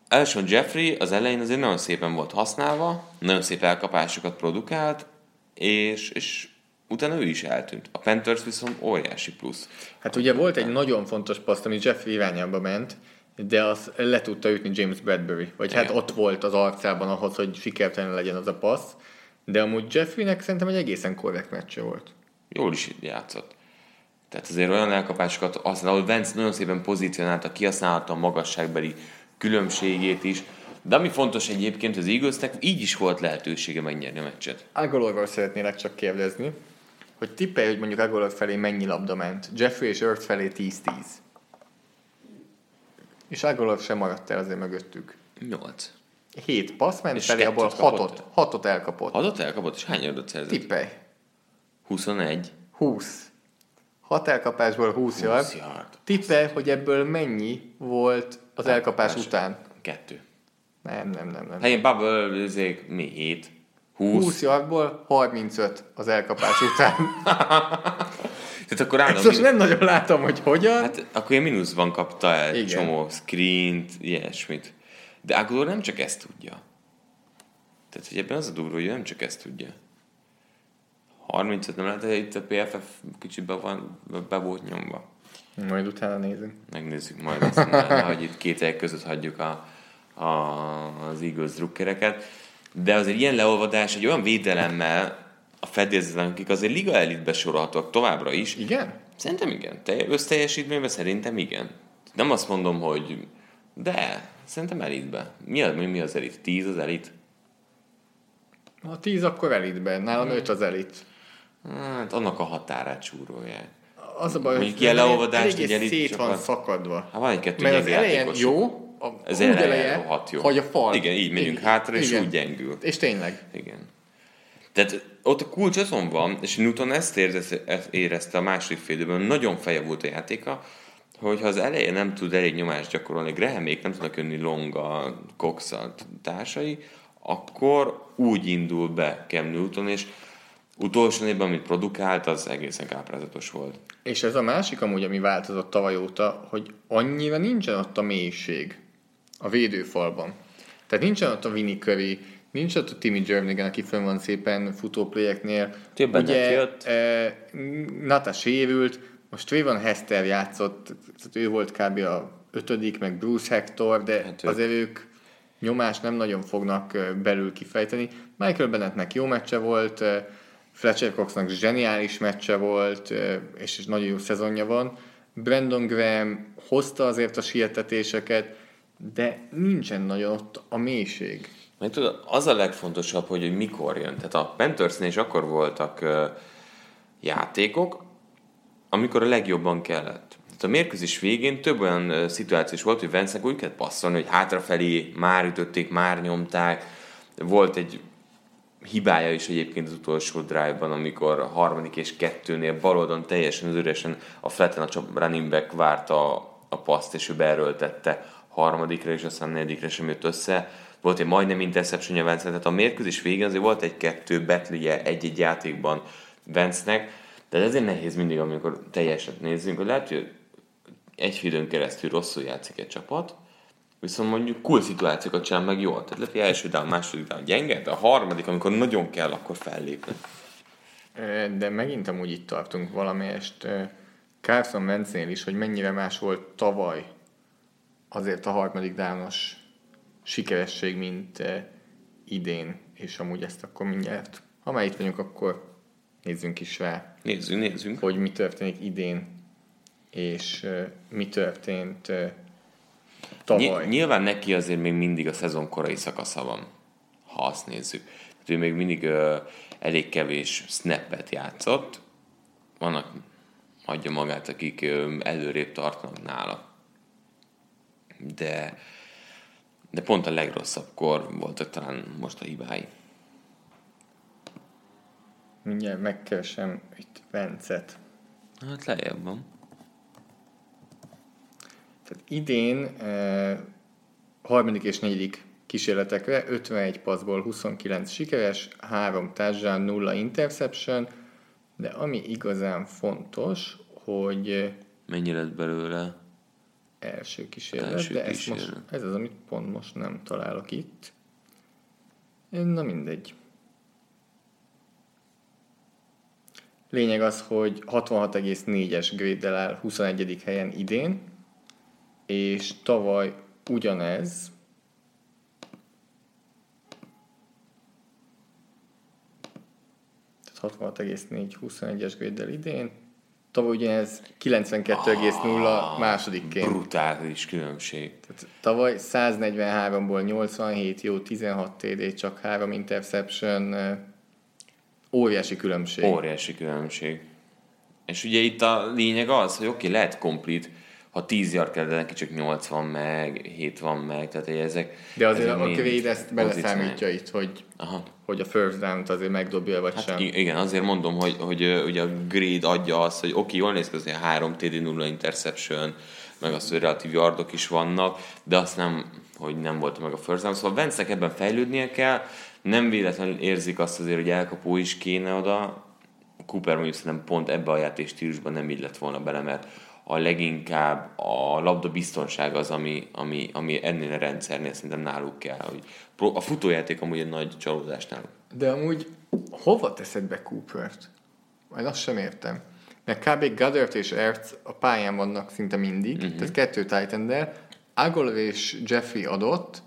Elson Jeffrey az elején azért nagyon szépen volt használva, nagyon szép elkapásokat produkált, és, és utána ő is eltűnt. A Panthers viszont óriási plusz. Hát ugye volt egy nagyon fontos paszt, ami Jeffrey irányába ment, de az le tudta ütni James Bradbury. Vagy hát Igen. hát ott volt az arcában ahhoz, hogy sikertelen legyen az a passz. De amúgy Jeffreynek szerintem egy egészen korrekt meccse volt. Jól is játszott. Tehát azért olyan elkapásokat aztán, ahol Vance nagyon szépen pozícionálta, kihasználta a magasságbeli különbségét is, de ami fontos egyébként az Eaglesnek, így is volt lehetősége megnyerni a meccset. Agolorról szeretnélek csak kérdezni, hogy tippelj, hogy mondjuk Agolor felé mennyi labda ment. Jeffrey és Earth felé 10-10. És Agolor sem maradt el azért mögöttük. 8. 7 passz ment felé, abból 6-ot, 6-ot elkapott. 6-ot elkapott, és hány adott szerzett? Tippelj. 21. 20. 6 elkapásból 20, 20 yard. yard. Tippelj, hogy ebből mennyi volt az elkapás, elkapás után. Kettő. Nem, nem, nem. nem. Hát én bubble, mi, 7. 20. 20 yardból 35 az elkapás után. Tehát akkor állandó... Ezt most nem nagyon látom, hogy hogyan. Hát akkor ilyen mínuszban kapta el egy csomó screent, ilyesmit. De Aguilar nem csak ezt tudja. Tehát, hogy ebben az a durva, hogy nem csak ezt tudja. 35 nem lehet, hogy itt a PFF kicsit be, van, be volt nyomva. Majd utána nézünk. Megnézzük majd azt, hogy itt két hely között hagyjuk a, a, az Eagles drukkereket. De azért ilyen leolvadás egy olyan védelemmel a fedélzeten, akik azért liga elitbe sorolhatóak továbbra is. Igen? Szerintem igen. Te összteljesítményben szerintem igen. Nem azt mondom, hogy de, szerintem elitbe. Mi, az, mi az elit? Tíz az elit? Ha tíz, akkor elitben. Nálam hmm. öt az elit. Hát annak a határát csúrolják. Az a baj, hogy ilyen leolvadást egy elit szét van szakadva. Hát van egy-kettő Mert az elején jó, a ez eleje rohadt jó. Hogy a fal. Igen, így megyünk igen, hátra, és igen. úgy gyengül. És tényleg. Igen. Tehát ott a kulcs azon van, és Newton ezt érezte, ezt érezte a második fél időben, nagyon feje volt a játéka, hogyha az elején nem tud elég nyomást gyakorolni, Grahamék nem tudnak jönni Longa, Cox társai, akkor úgy indul be Cam Newton, és utolsó évben, amit produkált, az egészen káprázatos volt. És ez a másik amúgy, ami változott tavaly óta, hogy annyira nincsen ott a mélység a védőfalban. Tehát nincsen ott a Curry, nincs ott a Timmy Jernigan, aki fönn van szépen futóprojeknél. Többen Ugye, jött. E, Nata sérült, most Trayvon Hester játszott, ő volt kb. a ötödik, meg Bruce Hector, de hát azért ők nyomást nem nagyon fognak belül kifejteni. Michael Bennettnek jó meccse volt, Fletcher Coxnak zseniális meccse volt, és nagyon jó szezonja van. Brandon Graham hozta azért a sietetéseket, de nincsen nagyon ott a mélység. Meg tudod, az a legfontosabb, hogy, hogy mikor jön. Tehát a Panthersnél is akkor voltak uh, játékok, amikor a legjobban kellett. Tehát a mérkőzés végén több olyan szituáció is volt, hogy vance úgy kellett passzolni, hogy hátrafelé már ütötték, már nyomták. Volt egy hibája is egyébként az utolsó drive-ban, amikor a harmadik és kettőnél baloldon teljesen az üresen a flatten a running back várta a paszt, és ő beerőltette harmadikra, és aztán negyedikre sem jött össze. Volt egy majdnem interception Vence, tehát a mérkőzés végén azért volt egy-kettő betlije egy-egy játékban Vence-nek, de ezért nehéz mindig, amikor teljeset nézzünk, hogy lehet, hogy egy időn keresztül rosszul játszik egy csapat, viszont mondjuk cool szituációkat csinál meg jól. Tehát lehet, hogy első down, második down gyenge, de a harmadik, amikor nagyon kell, akkor fellépni. De megint amúgy itt tartunk valamelyest Carson Wentznél is, hogy mennyire más volt tavaly azért a harmadik dános sikeresség, mint idén, és amúgy ezt akkor mindjárt, ha már itt vagyunk, akkor nézzünk is rá. Nézzünk, nézzünk. Hogy mi történik idén, és mi történt tavaly. Nyilván neki azért még mindig a szezon korai szakasza van, ha azt nézzük. Tehát ő még mindig uh, elég kevés snappet játszott. Vannak, hagyja magát, akik uh, előrébb tartanak nála. De, de pont a legrosszabbkor voltak talán most a hibái. Mindjárt megkeresem itt Vencet. Hát lejjebb van. Tehát idén eh, harmadik és negyedik kísérletekre 51 passzból 29 sikeres, 3 touchdown, 0 interception, de ami igazán fontos, hogy eh, mennyi lett belőle? Első kísérlet, első de kísérlet. Ez, most, ez az, amit pont most nem találok itt. Na mindegy. Lényeg az, hogy 66,4-es grade áll 21. helyen idén, és tavaly ugyanez, tehát 66,4 21-es grade idén, tavaly ugyanez 92,0 ah, másodikként. Brutális különbség. Tehát tavaly 143-ból 87 jó, 16 TD, csak 3 interception, óriási különbség. Óriási különbség. És ugye itt a lényeg az, hogy oké, okay, lehet complete, ha 10 yard kell, de neki csak 80 meg, 7 van meg, tehát ezek... De azért ezek a grade ezt beleszámítja itt, hogy, Aha. hogy a first down-t azért megdobja, vagy hát sem. Igen, azért mondom, hogy, hogy hogy a grade adja azt, hogy oké, okay, jól néz ki, azért 3 TD 0 interception, meg az, hogy relatív yardok is vannak, de azt nem, hogy nem volt meg a first down. Szóval Vence ebben fejlődnie kell, nem véletlenül érzik azt azért, hogy elkapó is kéne oda, Cooper mondjuk szerintem pont ebbe a játék stílusban nem így lett volna bele, mert a leginkább a labda biztonság az, ami, ami, ami ennél a rendszernél szerintem náluk kell. Hogy a futójáték amúgy egy nagy csalódás náluk. De amúgy hova teszed be Coopert? Majd azt sem értem. Mert kb. Goddard és Ertz a pályán vannak szinte mindig, uh-huh. tehát kettő titan de Agolor és Jeffrey adott.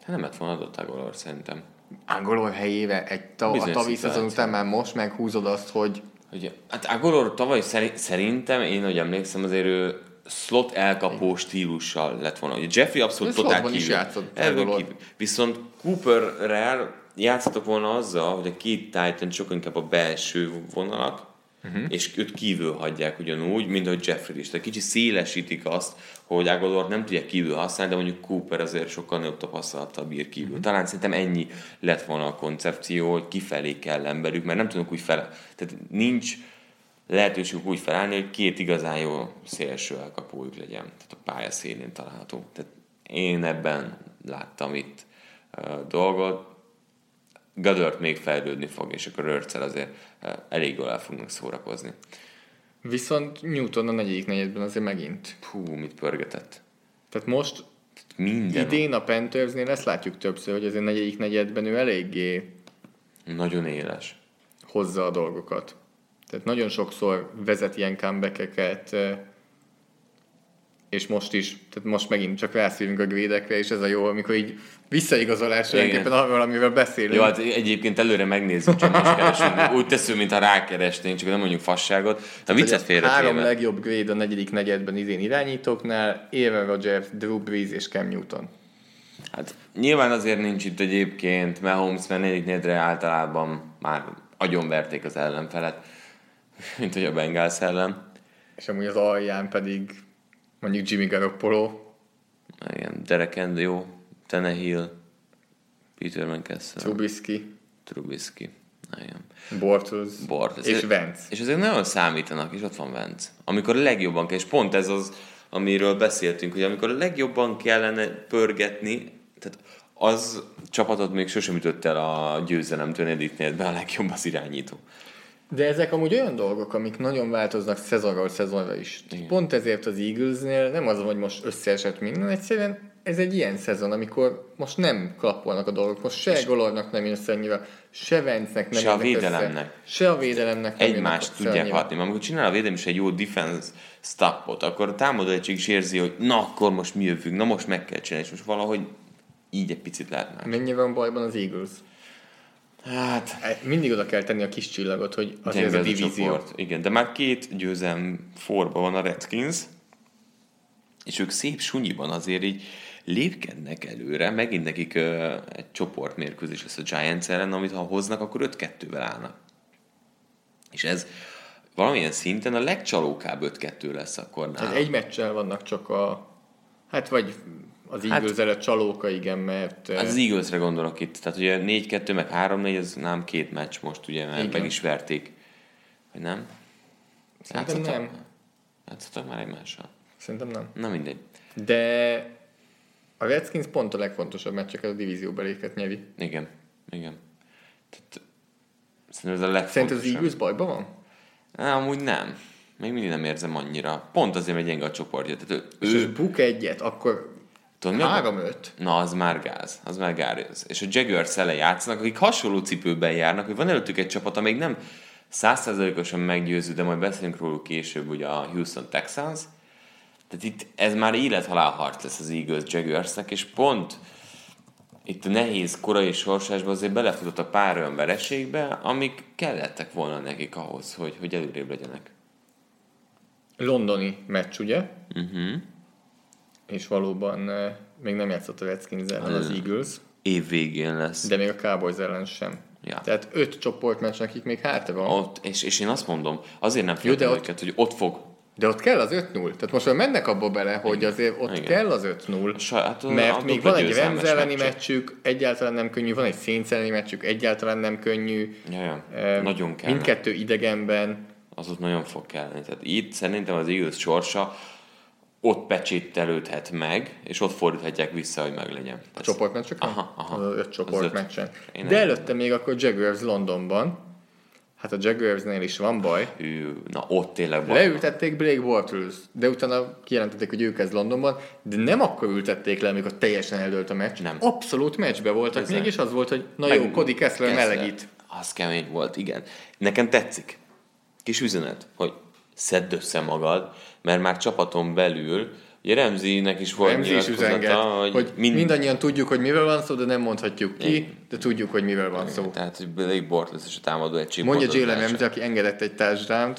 Hát nem lett volna adott Agolor szerintem. Agolor helyével egy tav- a tavi szezon után már most meghúzod azt, hogy Ugye, hát Agolor tavaly szerintem, én hogy emlékszem, azért ő slot elkapó stílussal lett volna. Ugye Jeffrey abszolút totál kívül. Is játszott kívül. Viszont Cooperrel játszatok volna azzal, hogy a két Titan sokkal inkább a belső vonalak, uh-huh. és őt kívül hagyják ugyanúgy, mint ahogy Jeffrey is. Tehát kicsit szélesítik azt, hogy Agador nem tudják kívül használni, de mondjuk Cooper azért sokkal nagyobb tapasztalattal bír kívül. Uh-huh. Talán szerintem ennyi lett volna a koncepció, hogy kifelé kell emberük, mert nem tudunk úgy fel... Tehát nincs lehetőségük úgy felállni, hogy két igazán jó szélső elkapójuk legyen. Tehát a pálya szélén található. Tehát én ebben láttam itt uh, dolgot. Gadört még fejlődni fog, és akkor Örcel azért elég jól el fognak szórakozni. Viszont Newton a negyedik negyedben azért megint. Hú, mit pörgetett. Tehát most minden. Idén a Panthersnél ezt látjuk többször, hogy azért negyedik negyedben ő eléggé nagyon éles. Hozza a dolgokat. Tehát nagyon sokszor vezet ilyen comeback és most is, tehát most megint csak rászívunk a grédekre, és ez a jó, amikor így visszaigazolás tulajdonképpen arról, amivel beszélünk. Jó, hát egyébként előre megnézzük, csak most keresünk. Úgy teszünk, mintha rákeresnénk, csak nem mondjuk fasságot. A viccet félre Három legjobb grade a negyedik negyedben idén irányítóknál, Aaron Rodgers, Drew Brees és Cam Newton. Hát nyilván azért nincs itt egyébként Mahomes, mert negyedik negyedre általában már agyonverték az ellenfelet, mint hogy a Bengals ellen. És amúgy az alján pedig mondjuk Jimmy Garoppolo. Igen, Derek End, jó, Tenehill, Peter Mankessel. Trubisky. Trubisky. Igen. Bortles. Bortles. És Vance. És ezek nagyon számítanak, és ott van Vance. Amikor a legjobban kell, és pont ez az, amiről beszéltünk, hogy amikor a legjobban kellene pörgetni, tehát az csapatot még sosem ütött el a győzelemtől eddig be a legjobb az irányító. De ezek amúgy olyan dolgok, amik nagyon változnak szezonról szezonra is. Igen. Pont ezért az Eaglesnél nem az, hogy most összeesett minden, egyszerűen ez egy ilyen szezon, amikor most nem klappolnak a dolgok. Most se Golornak nem jön össze annyira, se Vencnek nem Se a védelemnek. Össze, se a védelemnek nem Egymást tudják hatni. Mert amikor csinál a védelem is egy jó defense stopot, akkor a támadó egység is érzi, hogy na akkor most mi jövünk, na most meg kell csinálni, és most valahogy így egy picit lehet már. Mennyi van bajban az Eagles? Hát... Mindig oda kell tenni a kis csillagot, hogy az ez a divízió. Igen, de már két győzelm forba van a Redskins, és ők szép sunyiban azért így lépkednek előre, megint nekik uh, egy csoportmérkőzés lesz a Giants ellen, amit ha hoznak, akkor 5-2-vel állnak. És ez valamilyen szinten a legcsalókább 5-2 lesz akkor nálam. egy meccsel vannak csak a... Hát vagy az hát- Eagles hát, csalóka, igen, mert... Hát az Eaglesre gondolok itt. Tehát ugye 4-2 meg 3-4, ez nem két meccs most, ugye, mert igen. meg is verték. Vagy nem? Szerintem Játszottak? nem. Játszottak már egymással? Szerintem nem. Na mindegy. De a Redskins pont a legfontosabb meccseket a divízió beléket nyeri. Igen, igen. Tehát, szerintem ez a legfontosabb. Szerinted az Eagles bajban van? Á, amúgy nem. Még mindig nem érzem annyira. Pont azért, mert gyenge a csoportja. Tehát ő, és ő... buk egyet, akkor Tudod, három öt. Na, az már gáz. Az már gáz. És a Jaguars szele játszanak, akik hasonló cipőben járnak, hogy van előttük egy csapat, amíg nem százszerzalékosan meggyőző, de majd beszélünk róluk később, ugye a Houston Texans, tehát itt ez már élet-halál harc lesz az Eagles Jaguarsnek, és pont itt a nehéz korai sorsásban azért belefutottak pár olyan vereségbe, amik kellettek volna nekik ahhoz, hogy, hogy előrébb legyenek. Londoni meccs, ugye? Uh-huh. És valóban még nem játszott a Redskins ellen az Eagles. Év végén lesz. De még a Cowboys ellen sem. Ja. Tehát öt csoportmeccs nekik még hátra van. Ott, és, és én azt mondom, azért nem féltem őket, hogy ott fog de ott kell az 5-0. Tehát most már mennek abba bele, hogy azért ott Igen. kell az 5-0. Hát, mert még van egy Rams elleni meccsük, egyáltalán nem könnyű, van egy Saints elleni meccsük, egyáltalán nem könnyű. Ja, ja. Um, nagyon kell. Mindkettő idegenben. Az ott nagyon fog kelleni. Tehát itt szerintem az Eagles sorsa ott pecsételődhet meg, és ott fordíthatják vissza, hogy meglegyen. A csoportmeccseken? Aha, aha. Az öt csoportmeccsen. De előtte még akkor Jaguars Londonban, Hát a Jaguarsnél is van baj. Hű, na ott tényleg baj. Leültették Blake Bortles, de utána kijelentették, hogy ő kezd Londonban, de nem akkor ültették le, amikor teljesen eldőlt a meccs. Nem. Abszolút meccsbe voltak, Ezen. mégis az volt, hogy na Meg, jó, Cody Kessler, Kessler melegít. Az kemény volt, igen. Nekem tetszik. Kis üzenet, hogy szedd össze magad, mert már csapaton belül Ugye Remzinek is volt Remzi is üzenget, hogy, hogy mind... mindannyian tudjuk, hogy mivel van szó, de nem mondhatjuk ki, Igen. de tudjuk, hogy mivel van szó. Tehát, hogy Blake Bortles és a támadó egy Mondja Jalen Remzi, aki engedett egy touchdown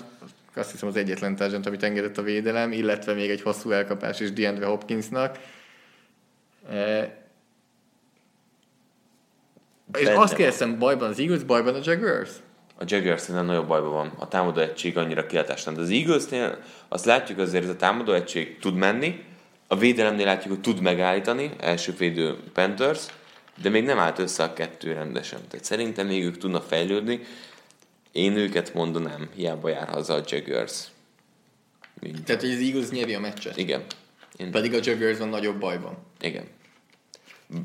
azt hiszem az egyetlen touchdown amit engedett a védelem, illetve még egy hosszú elkapás is DeAndre Hopkinsnak. E... És azt kérdeztem, bajban az Eagles, bajban a Jaguars? A jaguars nem nagyobb bajban van. A támadó egység annyira kiáltástan. De az Eaglesnél azt látjuk azért, hogy a támadó egység tud menni, a védelemnél látjuk, hogy tud megállítani, első védő Panthers, de még nem állt össze a kettő rendesen. Tehát szerintem még ők tudnak fejlődni. Én őket mondanám, hiába jár haza a Jaguars. Mind. Tehát, hogy az Eagles nyeri a meccset? Igen. Én... Pedig a Jaguars van nagyobb bajban. Igen.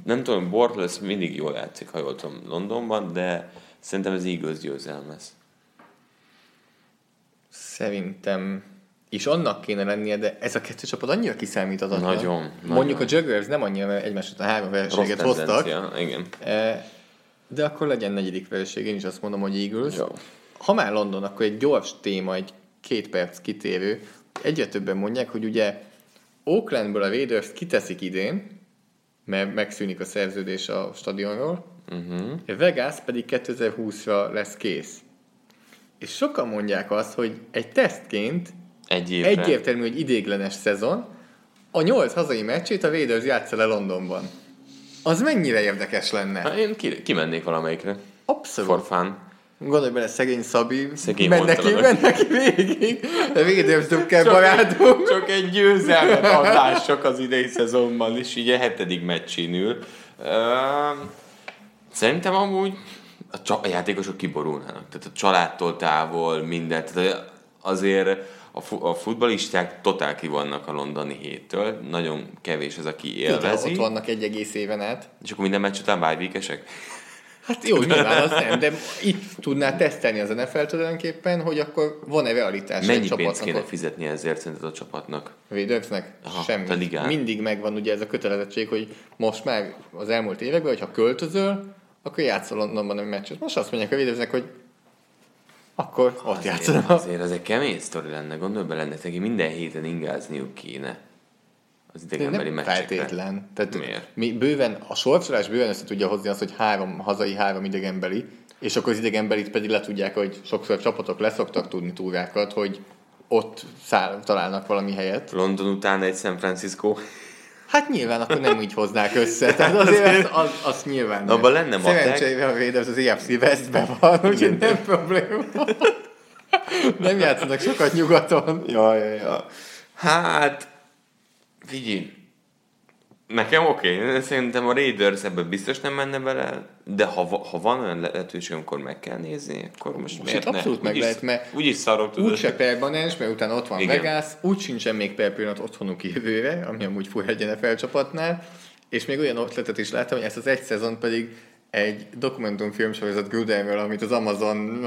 Nem tudom, Bortles mindig jól játszik, ha jól tudom, Londonban, de Szerintem az Eagles győzelem lesz. Szerintem és annak kéne lennie, de ez a kettő csapat annyira kiszámíthatatlan. Nagyon. Mondjuk nagyon. a Jaguars nem annyira, mert egymás után három versenyeket hoztak. Igen. E, de akkor legyen negyedik vereség, én is azt mondom, hogy Eagles. Jó. Ha már London, akkor egy gyors téma, egy két perc kitérő. Egyre többen mondják, hogy ugye Oaklandből a Raiders kiteszik idén, mert megszűnik a szerződés a stadionról, Uh-huh. Vegas pedig 2020-ra lesz kész. És sokan mondják azt, hogy egy tesztként egy egyértelmű, hogy idéglenes szezon, a nyolc hazai meccsét a Raiders játsza le Londonban. Az mennyire érdekes lenne? Hát én ki, kimennék valamelyikre. Abszolút. For fun. Gondolj bele, szegény Szabi, szegény menne ki, menne ki végig, a Raiders kell barátunk. Csak egy győzelmet adások az idei szezonban, és így a hetedik meccsin ül. Szerintem amúgy a, csa- a játékosok kiborulnának. Tehát a családtól távol, mindent. Tehát azért a, fu- a futbalisták totál ki vannak a londoni héttől. Nagyon kevés az, aki élvezi. Jó, ott vannak egy egész éven át. És akkor minden meccs után bye Hát jó, nyilván az nem, de itt tudná tesztelni az NFL tulajdonképpen, hogy akkor van-e realitás Mennyi pénzt kéne fizetni ezért szerinted a csapatnak? Védőknek? Semmi. Mindig megvan ugye ez a kötelezettség, hogy most már az elmúlt években, hogyha költözöl, akkor játszol Londonban a meccset. Most azt mondják a védőknek, hogy akkor ott játszanak. Azért az egy kemény sztori lenne, gondolj bele, neki minden héten ingázniuk kéne az idegenbeli meccsekre. Feltétlen. Tehát Miért? Mi bőven, a sorsolás bőven össze tudja hozni azt, hogy három hazai, három idegenbeli, és akkor az idegenbelit pedig le tudják, hogy sokszor csapatok leszoktak tudni túrákat, hogy ott száll, találnak valami helyet. London után egy San Francisco. Hát nyilván akkor nem így hoznák össze. Tehát azért az, az, az nyilván. Abban lenne matek. Szerencsére a védez az EFC Westben van, úgyhogy nem probléma. nem játszanak sokat nyugaton. Ja, ja, ja. Hát, figyelj, Nekem oké, okay. szerintem a Raiders ebben biztos nem menne bele, de ha, ha van olyan lehetőség, akkor meg kell nézni, akkor most miért ne? Abszolút meg lehet, mert úgyis szarok tudod. Úgyse permanens, mert utána ott van Igen. Vegas, úgy sincsen még per pillanat otthonuk jövőre, ami amúgy fura egy NFL csapatnál, és még olyan ötletet is láttam, hogy ezt az egy szezon pedig egy dokumentumfilm sorozat Grudenről, amit az Amazon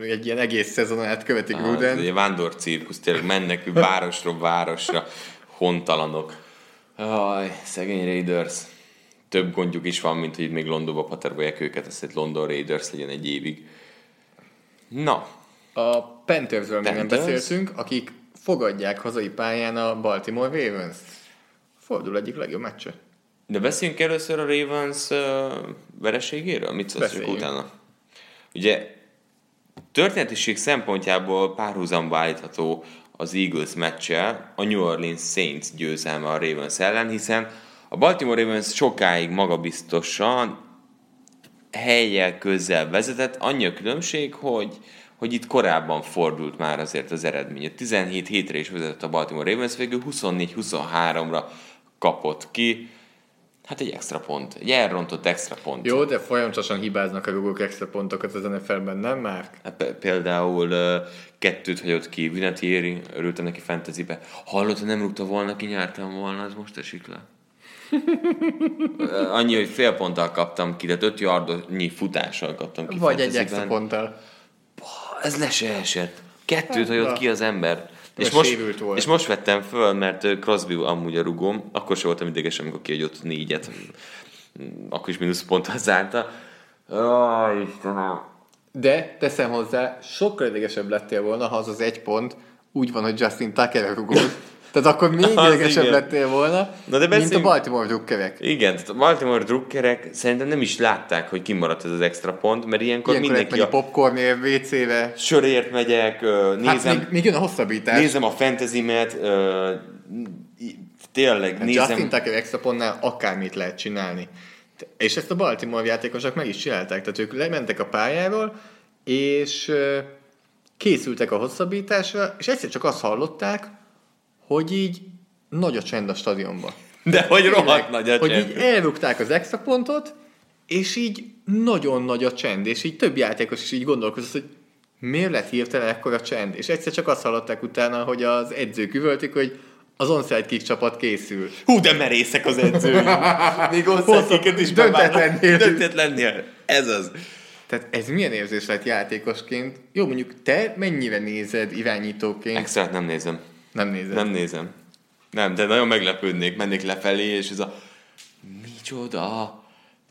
egy ilyen egész szezon át követi Gruden. Ah, egy vándor cirkusz, tényleg mennek városról városra, hontalanok. Aj, szegény Raiders. Több gondjuk is van, mint hogy még Londonba paterbolják őket, ezt egy London Raiders legyen egy évig. Na. A Panthersről még nem beszéltünk, akik fogadják hazai pályán a Baltimore Ravens. Fordul egyik legjobb meccse. De beszéljünk először a Ravens uh, vereségéről? Mit szólsz utána? Ugye történetiség szempontjából párhuzamba állítható az Eagles meccsel a New Orleans Saints győzelme a Ravens ellen, hiszen a Baltimore Ravens sokáig magabiztosan helyjel közel vezetett, annyi a különbség, hogy, hogy itt korábban fordult már azért az eredmény. 17 hétre is vezetett a Baltimore Ravens, végül 24-23-ra kapott ki. Hát egy extra pont, egy elrontott extra pont. Jó, de folyamatosan hibáznak a rugók extra pontokat az NFL-ben, nem már? Hát például kettőt hagyott ki, Vinatieri, örültem neki fantasybe. Hallott, nem rúgta volna ki, nyertem volna, ez most esik le. Annyi, hogy fél ponttal kaptam ki, de öt yardnyi futással kaptam ki. Vagy egy extra ponttal. Ez le se esett. Kettőt hagyott ki az ember. És most, volt. és most vettem föl, mert Crosby amúgy a rugom, akkor sem voltam ideges, amikor kiadott négyet, akkor is mínusz ponttal zárta. Oh, Istenem. De teszem hozzá, sokkal idegesebb lettél volna, ha az az egy pont úgy van, hogy Justin Tucker rugott. Tehát akkor még idegesebb lettél volna, Na de beszéljünk... mint a Baltimore drukkerek. Igen, tehát a Baltimore drukkerek szerintem nem is látták, hogy kimaradt ez az extra pont, mert ilyenkor, ilyenkor mindenki a... popcornért, WC-re. Sörért megyek, nézem... Hát még, még jön a hosszabbítás. Nézem a fantasy-met, tényleg hát nézem... Justin Tucker extra pontnál akármit lehet csinálni. És ezt a Baltimore játékosok meg is csinálták, tehát ők lementek a pályáról, és készültek a hosszabbításra, és egyszer csak azt hallották, hogy így nagy a csend a stadionban. De hogy rohadt nagy a csend. Hogy így elrúgták az extra pontot, és így nagyon nagy a csend, és így több játékos is így gondolkozott, hogy miért lett hirtelen ekkora csend? És egyszer csak azt hallották utána, hogy az edzők üvöltik, hogy az onside kick csapat készül. Hú, de merészek az edzők. Még onside kicket is döntetlennél. Döntetlennél. Ez az. Tehát ez milyen érzés lett játékosként? Jó, mondjuk te mennyire nézed irányítóként? Extra nem nézem. Nem nézem. Nem nézem. Nem, de nagyon meglepődnék, mennék lefelé, és ez a micsoda?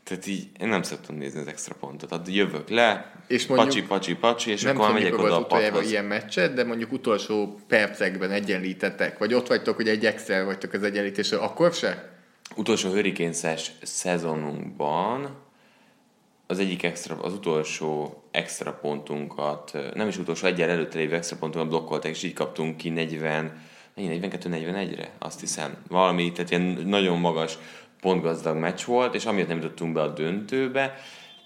Tehát így én nem szoktam nézni az extra pontot. Addig jövök le, és mondjuk, pacsi, pacsi, pacsi, és akkor megyek oda a padhoz. ilyen meccset, de mondjuk utolsó percekben egyenlítettek, vagy ott vagytok, hogy egy Excel vagytok az egyenlítésről, akkor se? Utolsó hurricane szezonunkban az egyik extra, az utolsó extra pontunkat, nem is utolsó, egyen előtte lévő extra pontunkat blokkolták, és így kaptunk ki 40, 42-41-re, azt hiszem. Valami, tehát ilyen nagyon magas pontgazdag meccs volt, és amiatt nem jutottunk be a döntőbe.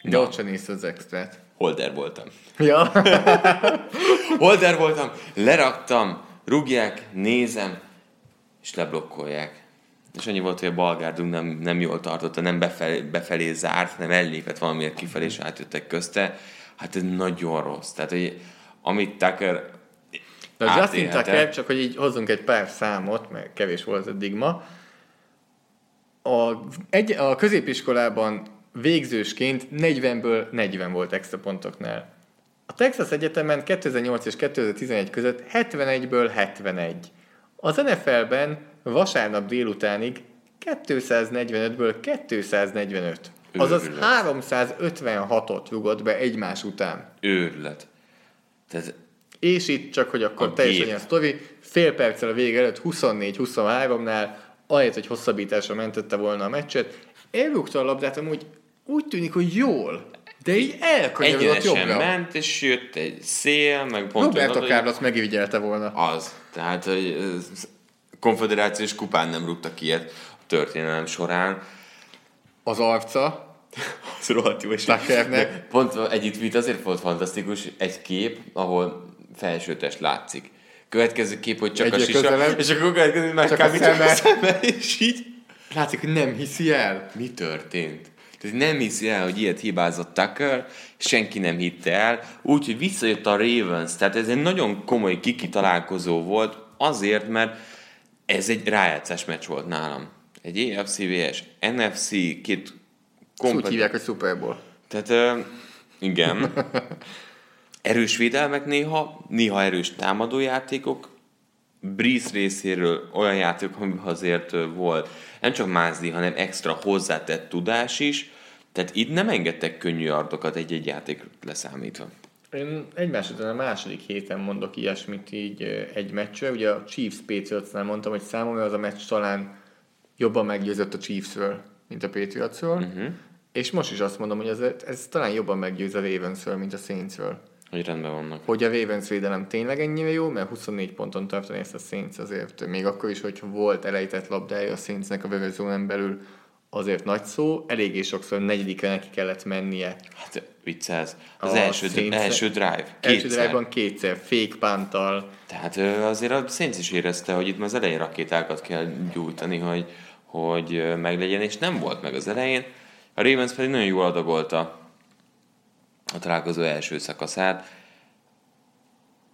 De ott sem nézte az extrát. Holder voltam. Ja. Holder voltam, leraktam, rúgják, nézem, és leblokkolják. És annyi volt, hogy a balgárdunk nem, nem jól tartotta, nem befelé, befelé zárt, nem ellépett valamiért kifelé, és átjöttek közte. Hát ez nagyon rossz. Tehát, hogy amit Tucker de a Justin Tucker, csak hogy így hozzunk egy pár számot, mert kevés volt eddig ma, a, egy, a középiskolában végzősként 40-ből 40 volt extra pontoknál. A Texas Egyetemen 2008 és 2011 között 71-ből 71. Az NFL-ben vasárnap délutánig 245-ből 245. Azaz 356-ot rugott be egymás után. Őrület. Tehát és itt csak, hogy akkor a teljesen a sztori, fél perccel a vége előtt 24-23-nál, ahelyett, hogy hosszabbításra mentette volna a meccset, elrúgta a labdát, amúgy úgy tűnik, hogy jól, de így elkanyarodott jobbra. ment, és jött egy szél, meg pont... Roberto Carlos megivigyelte volna. Az. Tehát, hogy konfederációs kupán nem rúgtak ilyet a történelem során. Az arca, az rohadt jó. És pont egy itt azért volt fantasztikus, egy kép, ahol felsőtest látszik. Következő kép, hogy csak Egyre a sisa, közelebb, és akkor következő már csak a szeme. a szeme, és így látszik, hogy nem hiszi el. Mi történt? Tehát nem hiszi el, hogy ilyet hibázott Tucker, senki nem hitte el, úgyhogy visszajött a Ravens, tehát ez egy nagyon komoly kiki találkozó volt, azért, mert ez egy rájátszás meccs volt nálam. Egy AFC vs. NFC, két komplet... Úgy hívják, hogy Super Bowl. Tehát uh, igen. erős védelmek néha, néha erős támadójátékok, Breeze részéről olyan játék, ami azért volt nem csak mázdi, hanem extra hozzátett tudás is, tehát itt nem engedtek könnyű ardokat egy-egy játék leszámítva. Én egymás után a második héten mondok ilyesmit így egy meccsre. Ugye a Chiefs Patriotsnál mondtam, hogy számomra az a meccs talán jobban meggyőzött a Chiefsről, mint a Patriotsról. Uh-huh. És most is azt mondom, hogy ez, ez talán jobban meggyőz a Ravensről, mint a Saintsről. Hogy rendben vannak. Hogy a Ravens védelem tényleg ennyire jó, mert 24 ponton tartani ezt a Saints azért, még akkor is, hogy volt elejtett labdája a Saintsnek a vevőzónán belül, azért nagy szó, eléggé sokszor negyedikre neki kellett mennie. Hát viccelsz. Az első, Saints, első drive. Kétszer. Első drive-ban kétszer, fake pántal. Tehát azért a Saints is érezte, hogy itt már az elején rakétákat kell gyújtani, hogy, hogy meglegyen, és nem volt meg az elején. A Ravens pedig nagyon jól adagolta a találkozó első szakaszát.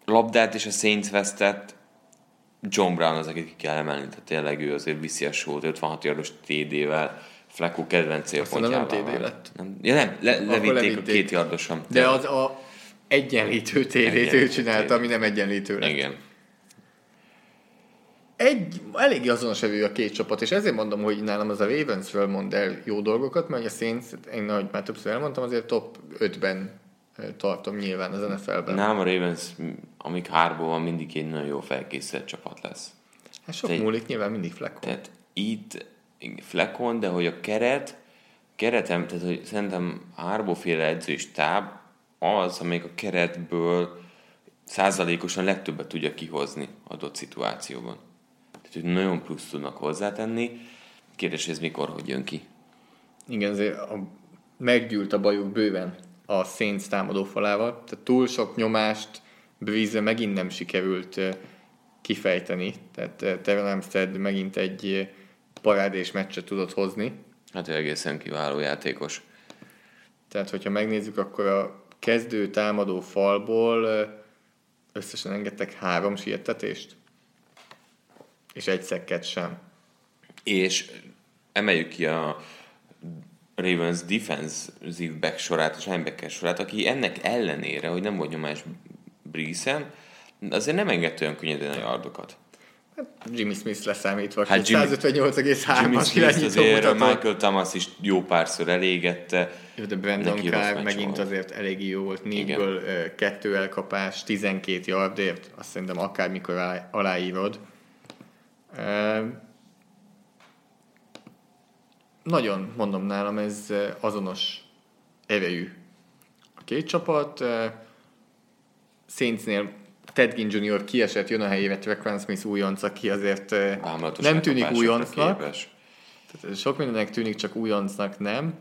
Labdát és a Saints vesztett, John Brown az, akit ki kell emelni, tehát tényleg ő azért viszi a sót, 56 yardos TD-vel, Flacco kedvenc célpontjával. nem TD lett. Nem, ja nem, le, levitték a két yardosan. De az a egyenlítő TD-t ő csinálta, ami nem egyenlítő lett. Igen egy, eléggé azonos evő a két csapat, és ezért mondom, hogy nálam az a Ravensről mond el jó dolgokat, mert a Saints, én ahogy már többször elmondtam, azért top 5-ben tartom nyilván az NFL-ben. Nálam a Ravens, amíg hárból van, mindig egy nagyon jó felkészült csapat lesz. Hát sok Te, múlik nyilván mindig Fleckon. Tehát itt Fleckon, de hogy a keret, keretem, tehát hogy szerintem féle edzős táb az, amelyik a keretből százalékosan legtöbbet tudja kihozni adott szituációban. Tehát, hogy nagyon plusz tudnak hozzátenni. Kérdés, ez mikor, hogy jön ki? Igen, azért a, meggyűlt a bajuk bőven a Saints támadó falával. Tehát túl sok nyomást Breeze megint nem sikerült kifejteni. Tehát Terrell Armstead megint egy parádés meccset tudott hozni. Hát egészen kiváló játékos. Tehát, hogyha megnézzük, akkor a kezdő támadó falból összesen engedtek három siettetést és egy szekket sem. És emeljük ki a Ravens defensive back sorát és linebacker sorát, aki ennek ellenére, hogy nem volt nyomás Breesen, azért nem engedte olyan könnyedén a yardokat. Hát Jimmy Smith leszámítva, hát 158,3 Jimmy Smith azért a Michael Thomas is jó párszor elégette. Jó, de Brandon Carr megint volt. azért eléggé jó volt. Négyből kettő elkapás, 12 yardért, azt szerintem akármikor aláírod. Nagyon, mondom nálam, ez azonos erejű a két csapat. Saintsnél Ted Ginn Jr. kiesett, jön a helyébe Trequan Smith újonc, aki azért Ámlatos nem tűnik újoncnak. Tehát sok mindennek tűnik, csak újoncnak nem.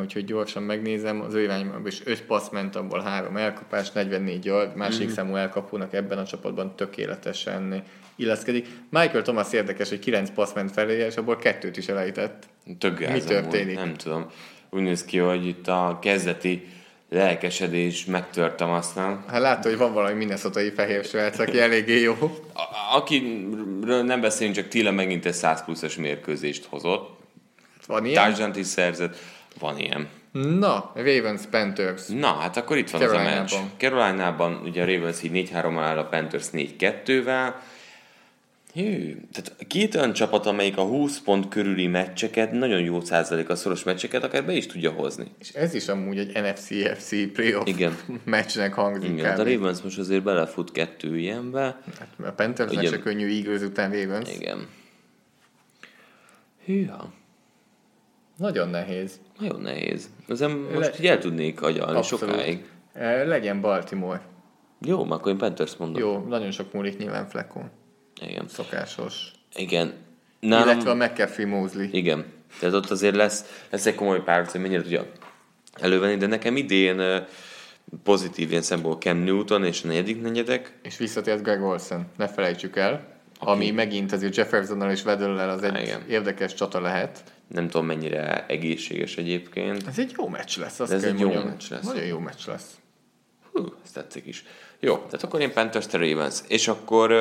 Úgyhogy gyorsan megnézem, az ő irányban is 5 passz ment, abból 3 elkapás, 44 yard, másik mm. számú elkapónak ebben a csapatban tökéletesen illeszkedik. Michael Thomas érdekes, hogy 9 passz ment felé, és abból kettőt is elejtett. Tök Mi történik? Nem tudom. Úgy néz ki, hogy itt a kezdeti lelkesedés megtörtem aztán. Hát látta, hogy van valami minneszotai fehér srác, aki eléggé jó. A, akiről nem beszélünk, csak Tila megint egy 100 pluszos mérkőzést hozott. Van ilyen? is szerzett. Van ilyen. Na, Ravens Panthers. Na, hát akkor itt van az a meccs. Caroline-ban ugye a Ravens így 4-3 áll a Panthers 4-2-vel. Hű, tehát két olyan csapat, amelyik a 20 pont körüli meccseket, nagyon jó százalék a szoros meccseket, akár be is tudja hozni. És ez is amúgy egy NFC-FC playoff Igen. meccsnek hangzik. Igen, hát a Ravens most azért belefut kettő ilyenbe. Hát a Panthers se könnyű Eagles után Ravens. Igen. Hűha. Nagyon nehéz. Nagyon nehéz. Ezen most Le... el tudnék agyalni Abszolút. sokáig. E, legyen Baltimore. Jó, akkor én Panthers mondom. Jó, nagyon sok múlik nyilván Fleckon. Igen. Szokásos. Igen. Nálam... Illetve a McAfee Mosley. Igen. Tehát ott azért lesz, lesz egy komoly pár, hogy mennyire tudja elővenni, de nekem idén pozitív ilyen szempontból Cam Newton és a negyedik negyedek. És visszatért Greg Olsen, ne felejtsük el. Okay. Ami megint azért Jeffersonnal és Vedellel az egy Igen. érdekes csata lehet. Nem tudom mennyire egészséges egyébként. Ez egy jó meccs lesz, azt ez egy jó mondjam. meccs lesz. Nagyon jó meccs lesz. Hú, ez tetszik is. Jó, tehát akkor én Panthers Ravens. És akkor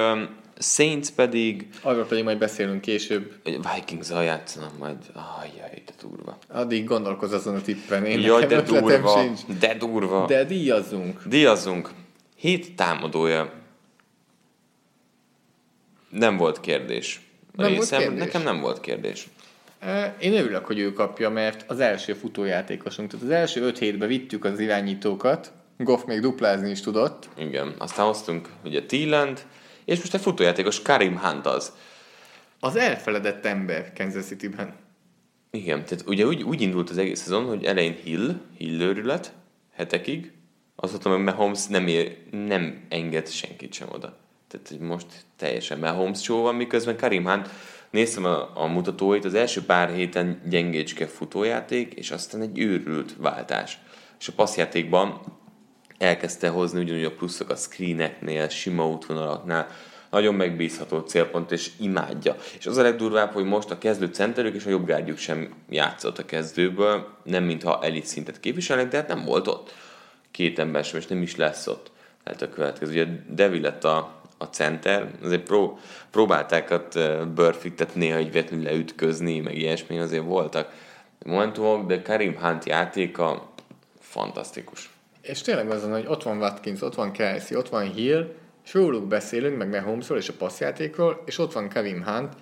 Saints pedig... Arról pedig majd beszélünk később. Vikings-zal játszanak majd. Ajjaj, de durva. Addig gondolkoz azon a tippen. Én Jaj, de durva. Sincs. De durva. De díjazzunk. Díjazzunk. Hét támadója. Nem volt kérdés. Nem részem, volt kérdés? Nekem nem volt kérdés. Én örülök, hogy ő kapja, mert az első futójátékosunk. Tehát az első öt hétben vittük az irányítókat, Goff még duplázni is tudott. Igen, aztán hoztunk ugye Thielent, és most egy futójátékos Karim Hunt az. Az elfeledett ember Kansas City-ben. Igen, tehát ugye úgy, úgy indult az egész szezon, hogy elején Hill, Hill őrület, hetekig, mondtam, hogy Mahomes nem, ér, nem enged senkit sem oda. Tehát most teljesen Mahomes show van, miközben Karim Hunt néztem a, a mutatóit, az első pár héten gyengécske futójáték, és aztán egy őrült váltás. És a passzjátékban elkezdte hozni ugyanúgy a pluszok a screeneknél, sima útvonalaknál, nagyon megbízható célpont, és imádja. És az a legdurvább, hogy most a kezdő centerük és a jobbgárdjuk sem játszott a kezdőből, nem mintha elit szintet képviselnek, de hát nem volt ott. Két ember sem, és nem is lesz ott. Tehát a következő. Ugye Devi lett a, a center, azért pró, próbálták ott Burfictet néha egy véletlenül leütközni, meg ilyesmi azért voltak momentumok, de Karim Hunt játéka fantasztikus. És tényleg az, hogy ott van Watkins, ott van Kelsey, ott van Hill, és róluk beszélünk, meg Mahomesról és a passzjátékról, és ott van Kevin Hunt,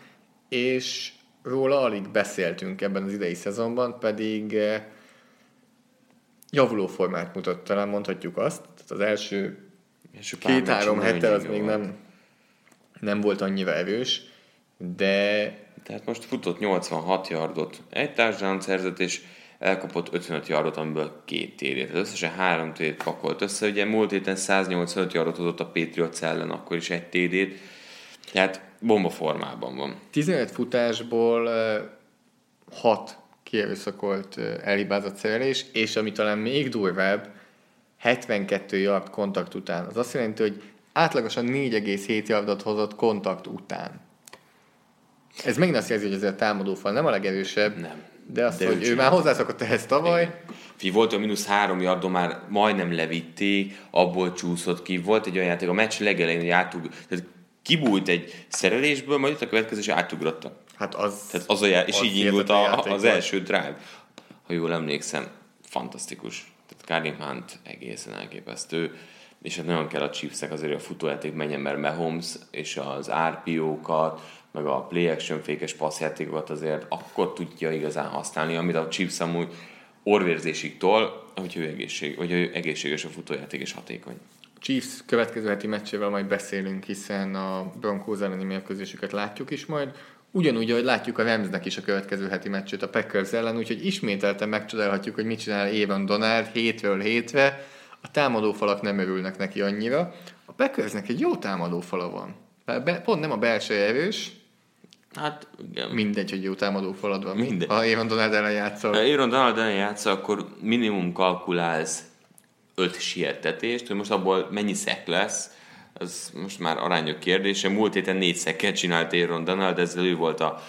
és róla alig beszéltünk ebben az idei szezonban, pedig eh, javuló formát mutat, talán mondhatjuk azt. Tehát az első, első két-három hete az még nem, nem volt annyira erős, de... Tehát most futott 86 yardot, egy társadalom szerzett, és elkapott 55 yardot, amiből két térét. Tehát összesen három térét pakolt össze. Ugye múlt héten 185 yardot hozott a Patriots ellen, akkor is egy TD-t. Tehát bomba formában van. 15 futásból 6 kierőszakolt elhibázott szerelés, és ami talán még durvább, 72 yard kontakt után. Az azt jelenti, hogy átlagosan 4,7 yardot hozott kontakt után. Ez megint azt jelzi, hogy ez a támadófal nem a legerősebb, nem. De azt, de hogy ő, ő már hozzászokott ehhez tavaly. Fi, volt a mínusz három yardon már majdnem levitték, abból csúszott ki. Volt egy olyan játék, a meccs legelején, hogy átug, tehát kibújt egy szerelésből, majd itt a következő, és átugrotta. Hát az... Tehát az a já- és így indult a, az első drive. Ha jól emlékszem, fantasztikus. Tehát Karim Hunt egészen elképesztő és hát nagyon kell a Chiefsek azért, hogy a futójáték menjen, mert Mahomes és az RPO-kat, meg a play action fékes passzjátékokat azért akkor tudja igazán használni, amit a Chiefs amúgy orvérzésig tol, hogy ő, egészség, hogy ő egészséges a futójáték és hatékony. Chiefs következő heti meccsével majd beszélünk, hiszen a Broncos elleni mérkőzésüket látjuk is majd. Ugyanúgy, ahogy látjuk a Ramsnek is a következő heti meccsét a Packers ellen, úgyhogy ismételten megcsodálhatjuk, hogy mit csinál Évan Donald hétről hétre. A támadófalak nem örülnek neki annyira. A Packersnek egy jó támadófala van. Pont nem a belső erős, Hát igen. Mindegy, hogy jó támadó falad van. Mindegy. Ha Aaron Donald ellen játszol. Ha Aaron Donald ellen játszol, akkor minimum kalkulálsz öt siettetést, hogy most abból mennyi szek lesz, az most már arányok kérdése. Múlt héten négy szekket csinált Aaron Donald, ezzel ő volt a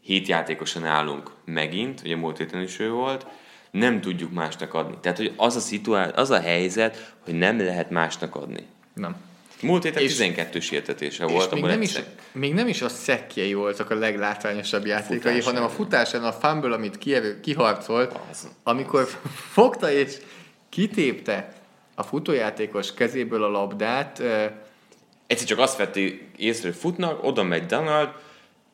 hét játékosan állunk megint, ugye múlt héten is ő volt, nem tudjuk másnak adni. Tehát, hogy az a, szituá- az a helyzet, hogy nem lehet másnak adni. Nem. Múlt héten 12 sértetése volt. Még nem, is, még nem is a szekkjei voltak a leglátványosabb játékai, hanem a futásán a fumble, amit kiharcolt, az, amikor fogta és kitépte a futójátékos kezéből a labdát. Egyszer csak azt vetti észre, hogy futnak, oda megy Donald,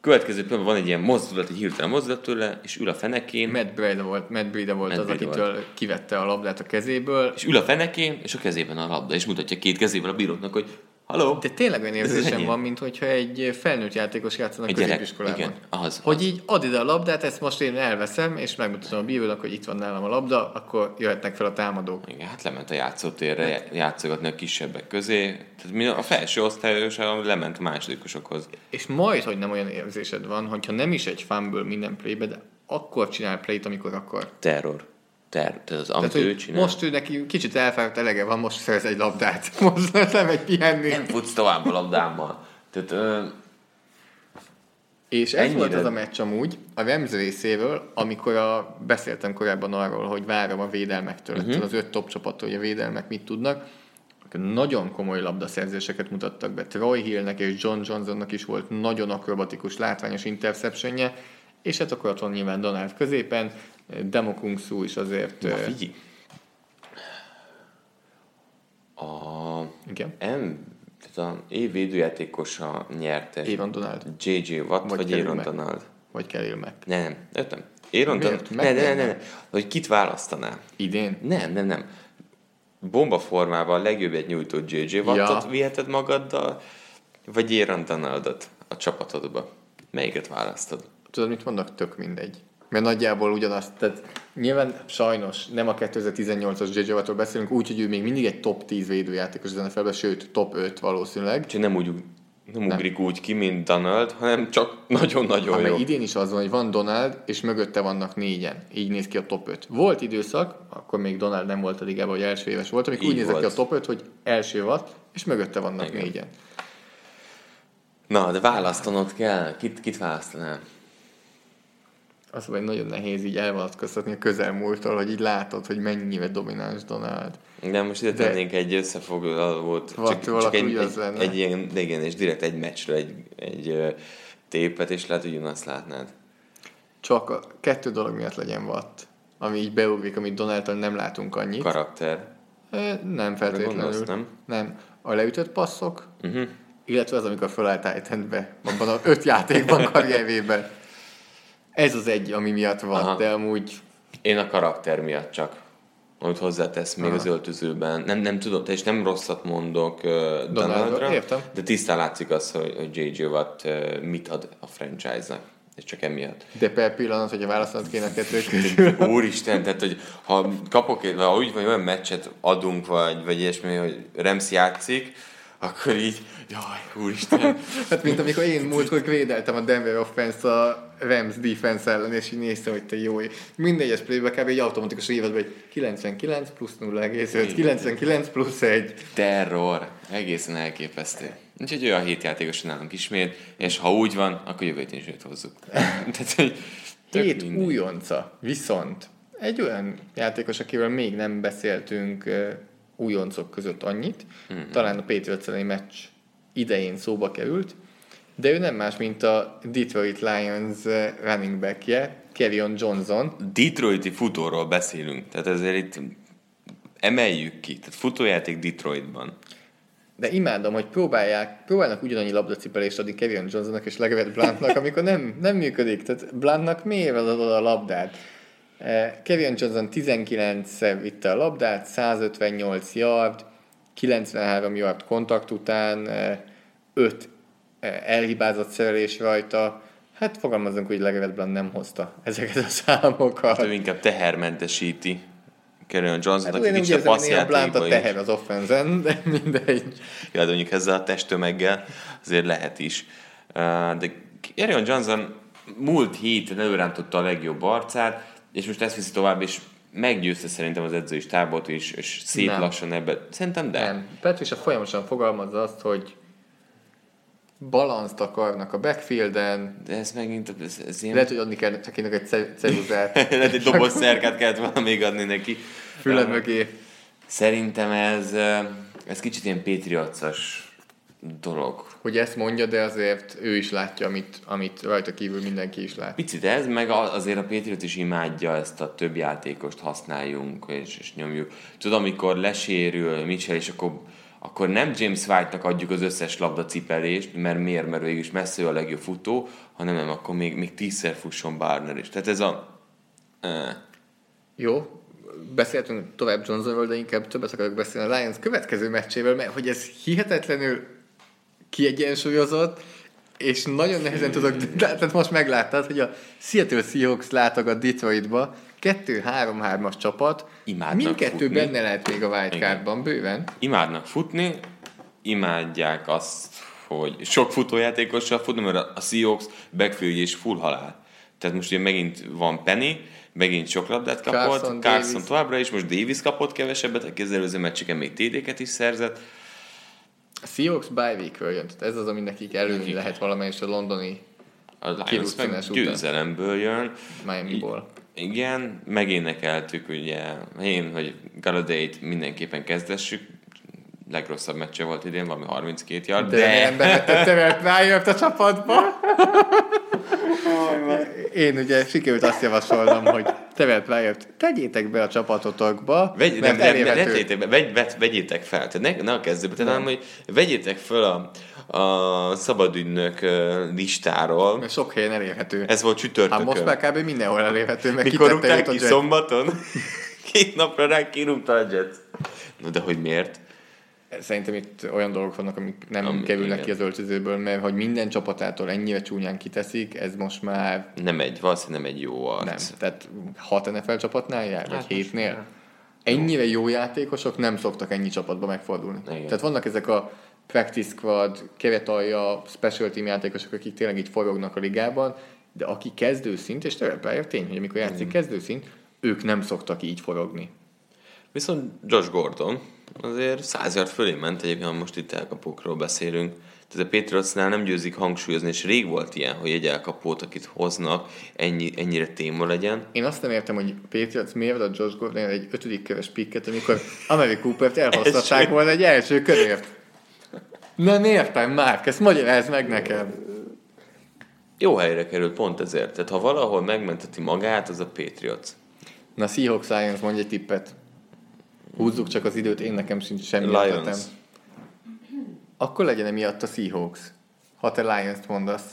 következő pillanatban van egy ilyen mozdulat, egy hirtelen mozdulat tőle, és ül a fenekén. Matt Breda volt, Matt Breda volt Matt az, akitől volt. kivette a labdát a kezéből. És ül a fenekén, és a kezében a labda, és mutatja két kezével a bíróknak, hogy Halló? De tényleg olyan érzésem van, mint hogyha egy felnőtt játékos játszanak egy középiskolában. Igen, az, hogy az. így add ide a labdát, ezt most én elveszem, és megmutatom a bírónak, hogy itt van nálam a labda, akkor jöhetnek fel a támadók. Igen, hát lement a játszótérre hát. játszogatni a kisebbek közé. Tehát a felső osztályos lement a másodikosokhoz. És majd, hogy nem olyan érzésed van, hogyha nem is egy fanből minden playbe, de akkor csinál playt, amikor akar. Terror ter, tehát az, amit tehát, ő csinál. Most ő neki kicsit elfáradt elege van, most szerez egy labdát. Most nem egy pihenni. Nem futsz tovább a labdámmal. Tehát, ö, és ez ennyire... volt az a meccs amúgy, a Rams részéről, amikor a, beszéltem korábban arról, hogy várom a védelmektől, uh-huh. az öt top csapattól, hogy a védelmek mit tudnak. Nagyon komoly labdaszerzéseket mutattak be. Troy Hillnek és John Johnsonnak is volt nagyon akrobatikus, látványos interceptionje, és hát akkor ott van nyilván Donald középen, Demokung Su is azért... Na, figyelj. A... Igen? M, tehát a év védőjátékosa nyerte. Aaron Donald. J.J. Watt vagy, vagy Aaron Donald. Vagy Khalil Mack. Nem, értem. Aaron Donald. Ne, ne, ne, ne, Hogy kit választanál? Idén? Nem, nem, nem. Bomba formában a legjobbet nyújtott J.J. Wattot ja. viheted magaddal, vagy Aaron Donaldot a csapatodba. Melyiket választod? Tudod, mit mondok? Tök mindegy. Mert nagyjából ugyanazt, tehát nyilván sajnos nem a 2018-as JJ Wattról beszélünk, úgyhogy ő még mindig egy top 10 védőjátékos az nfl sőt top 5 valószínűleg. Csak nem úgy nem, nem ugrik úgy ki, mint Donald, hanem csak nagyon-nagyon jó. idén is az van, hogy van Donald, és mögötte vannak négyen. Így néz ki a top 5. Volt időszak, akkor még Donald nem volt a ligában, hogy első éves volt, amikor úgy nézett ki a top 5, hogy első volt, és mögötte vannak Igen. négyen. Na, de választanod kell. Kit, kit választanál? Az vagy nagyon nehéz így elvonatkoztatni a közelmúltól, hogy így látod, hogy mennyire domináns Donald. De most ide tennénk egy összefoglalót, csak, csak egy, egy, egy, egy, ilyen, igen, és direkt egy meccsről egy, egy tépet, és lehet, hogy azt látnád. Csak a kettő dolog miatt legyen vatt, ami így beugrik, amit Donaldtól nem látunk annyit. Karakter. Nem feltétlenül. Gondolsz, nem? Nem. A leütött passzok, uh-huh. illetve az, amikor felállt be abban a öt játékban karrierjében. Ez az egy, ami miatt van, Aha. de amúgy... Én a karakter miatt csak amit hozzátesz még Aha. az öltözőben. Nem, nem tudom, és nem rosszat mondok uh, Donaldra, értem. de tisztán látszik az, hogy, hogy J.J. Watt uh, mit ad a franchise-nak. És csak emiatt. De per pillanat, hogy a választanat kéne a kettő közül. Úristen, tehát hogy ha kapok, vagy úgy vagy olyan meccset adunk, vagy, vagy ilyesmi, hogy Rems játszik, akkor így, jaj, úristen. hát mint amikor én múltkor védeltem a Denver offense a Rams defense ellen, és így néztem, hogy te jó. Minden egyes playbe kb. egy automatikus évad, hogy 99 plusz 0,5, 99 plusz 1. Terror. Egészen elképesztő. Úgyhogy olyan hét játékos nálunk ismét, és ha úgy van, akkor jövő is őt hozzuk. Tehát, hogy Hét újonca, viszont egy olyan játékos, akivel még nem beszéltünk újoncok között annyit, mm-hmm. talán a Patriots elleni meccs idején szóba került, de ő nem más, mint a Detroit Lions eh, running backje, Kevin Johnson. Detroiti futóról beszélünk, tehát ezért itt emeljük ki, tehát futójáték Detroitban. De imádom, hogy próbálják, próbálnak ugyanannyi labdacipelést adni Kevin Johnsonnak és Legaret Bluntnak, amikor nem, nem működik. Tehát Bluntnak miért adod a labdát? Kevin Johnson 19-szer vitte a labdát, 158 yard, 93 yard kontakt után, 5 eh, elhibázott szerelés rajta, hát fogalmazunk, hogy legalább nem hozta ezeket a számokat. Hát ő inkább tehermentesíti Kerülön Johnson, hát, aki kicsit a passzjátékban a teher az offenzen, de mindegy. Ja, de mondjuk ezzel a testtömeggel azért lehet is. De Kerülön Johnson múlt héten előrántotta a legjobb arcát, és most ezt viszi tovább, és meggyőzte szerintem az edzői stábot is, és szép nem. lassan ebbe. Szerintem de. Nem. Petrisa folyamatosan fogalmazza azt, hogy balanszt akarnak a backfielden. De ez megint, ez, ez ilyen... Lehet, hogy adni kell csak egy ceruzát. Lehet, egy doboz szerkát kellett volna még adni neki. Füled mögé. Szerintem ez, ez kicsit ilyen Pétriacas dolog. Hogy ezt mondja, de azért ő is látja, amit, amit rajta kívül mindenki is lát. Picit ez, meg azért a Patriot is imádja ezt a több játékost használjunk, és, és nyomjuk. Tudod, amikor lesérül Mitchell, és akkor akkor nem James White-nak adjuk az összes labdacipelést, mert miért, mert végül is messze a legjobb futó, hanem nem, akkor még, még tízszer fusson Barner is. Tehát ez a... Eh. Jó, beszéltünk tovább Johnsonról, de inkább többet akarok beszélni a Lions következő meccsével, mert hogy ez hihetetlenül kiegyensúlyozott, és nagyon nehezen tudok, tehát most megláttad, hogy a Seattle Seahawks látogat Detroitba, 2-3-3-as csapat, Imádnak mindkettő futni. benne lehet még a wildcardban, bőven. Imádnak futni, imádják azt, hogy sok futójátékossal futni, mert a Seahawks backfield és full halál. Tehát most ugye megint van Penny, megint sok labdát kapott, Carson, Carson továbbra is, most Davis kapott kevesebbet, a kezelőző meccseken még TD-ket is szerzett. A Seahawks bye week jön, tehát ez az, ami nekik előni lehet valamelyest a londoni a Lions meg győzelemből jön. Miami-ból. Igen, megénekeltük ugye, én, hogy Galladay-t mindenképpen kezdessük, legrosszabb meccse volt idén, valami 32 yard, de... De nem bevetette rájött a csapatba. Én ugye sikerült azt javasolnom, hogy Tevelt rájött, tegyétek be a csapatotokba, Vegy, mert nem, nem, ne tegyétek be, vegy, vegy, vegyétek fel, tehát ne, ne a kezdőbe, hanem, hogy vegyétek fel a, a szabadügynök listáról. Mert sok helyen elérhető. Ez volt csütörtökön. Hát most már kb. mindenhol elérhető. Mert Mikor rúgták ki szombaton? Két napra rá kirúgta a Jets. Na de hogy miért? Szerintem itt olyan dolgok vannak, amik nem Am, kerülnek igen. ki az öltözőből, mert hogy minden csapatától ennyire csúnyán kiteszik, ez most már... Nem egy, valószínűleg nem egy jó arc. Nem, tehát hat NFL csapatnál jár, vagy hát hétnél. Ennyire jó játékosok nem szoktak ennyi csapatba megfordulni. Igen. Tehát vannak ezek a practice squad, keretalja, special team játékosok, akik tényleg így forognak a ligában, de aki kezdőszint, és tényleg tény, hogy amikor játszik kezdőszint, ők nem szoktak így forogni. Viszont Josh Gordon azért száz yard fölé ment, egyébként most itt elkapókról beszélünk. Tehát a Patriotsnál nem győzik hangsúlyozni, és rég volt ilyen, hogy egy elkapót, akit hoznak, ennyi, ennyire téma legyen. Én azt nem értem, hogy Patriots miért a Josh Gordon egy ötödik köves pikket, amikor Ameri Coopert elhoztatták volna egy első körért. Nem értem, Márk, ezt magyarázd meg nekem. Jó helyre került pont ezért. Tehát ha valahol megmenteti magát, az a Patriots. Na, Seahawks Lions, mondj egy tippet. Húzzuk csak az időt, én nekem sincs semmi Lions. ötletem. Akkor legyen emiatt a Seahawks, ha te Lions-t mondasz.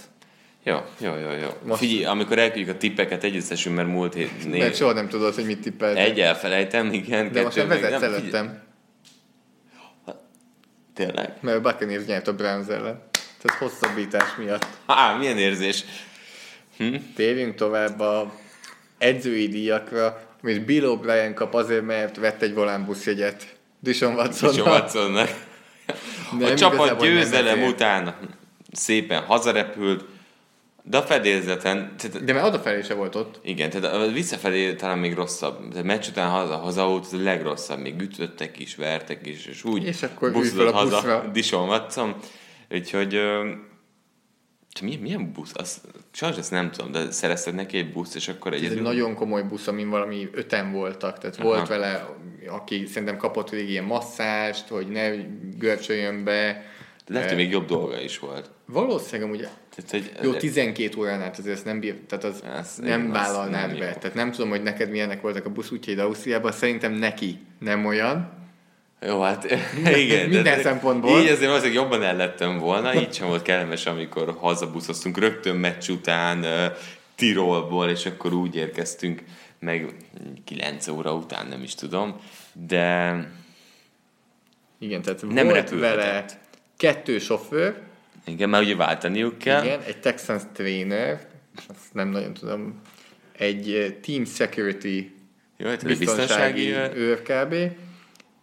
Jó, jó, jó, jó. Most... Figyelj, amikor elküldjük a tippeket, egyeztessünk, mert múlt hét... Név... Mert soha nem tudod, hogy mit tippeltek. Egy elfelejtem, igen. De most már vezetsz nem, előttem. Tényleg? Mert a Buccaneers nyert a Browns ellen. Tehát hosszabbítás miatt. Á, milyen érzés. Hm? Térjünk tovább a edzői díjakra, és Bill O'Brien kap azért, mert vett egy volánbuszjegyet Dishon Watsonnak. Dishon Watsonnak. a csapat győzelem után szépen hazarepült, de a fedélzeten... Tehát, de mert odafelé se volt ott. Igen, tehát visszafelé talán még rosszabb. Tehát meccs után haza, haza volt a legrosszabb. Még ütöttek is, vertek is, és úgy és akkor haza Dishon Watson. Úgyhogy milyen, milyen busz? Azt, sajnos ezt nem tudom, de szerezted neki egy busz, és akkor egy... Ez egy nagyon komoly busz, amin valami öten voltak, tehát Aha. volt vele, aki szerintem kapott végig ilyen masszást, hogy ne görcsöljön be. De lehet, hogy még jobb dolga is volt. Valószínűleg amúgy, tehát, hogy jó, 12 órán át azért ezt nem bír, tehát az ez, nem vállalnád be. Jó. Tehát nem tudom, hogy neked milyenek voltak a busz útjaid Ausztriában, szerintem neki nem olyan, jó, hát igen. Minden de, szempontból. Így azért azért jobban ellettem volna, így sem volt kellemes, amikor hazabuszoztunk rögtön meccs után Tirolból, és akkor úgy érkeztünk meg 9 óra után, nem is tudom, de igen, tehát nem volt vele kettő sofőr. Igen, már ugye váltaniuk kell. Igen, egy Texans trainer, azt nem nagyon tudom, egy team security Jó, hát biztonsági, biztonsági őr kb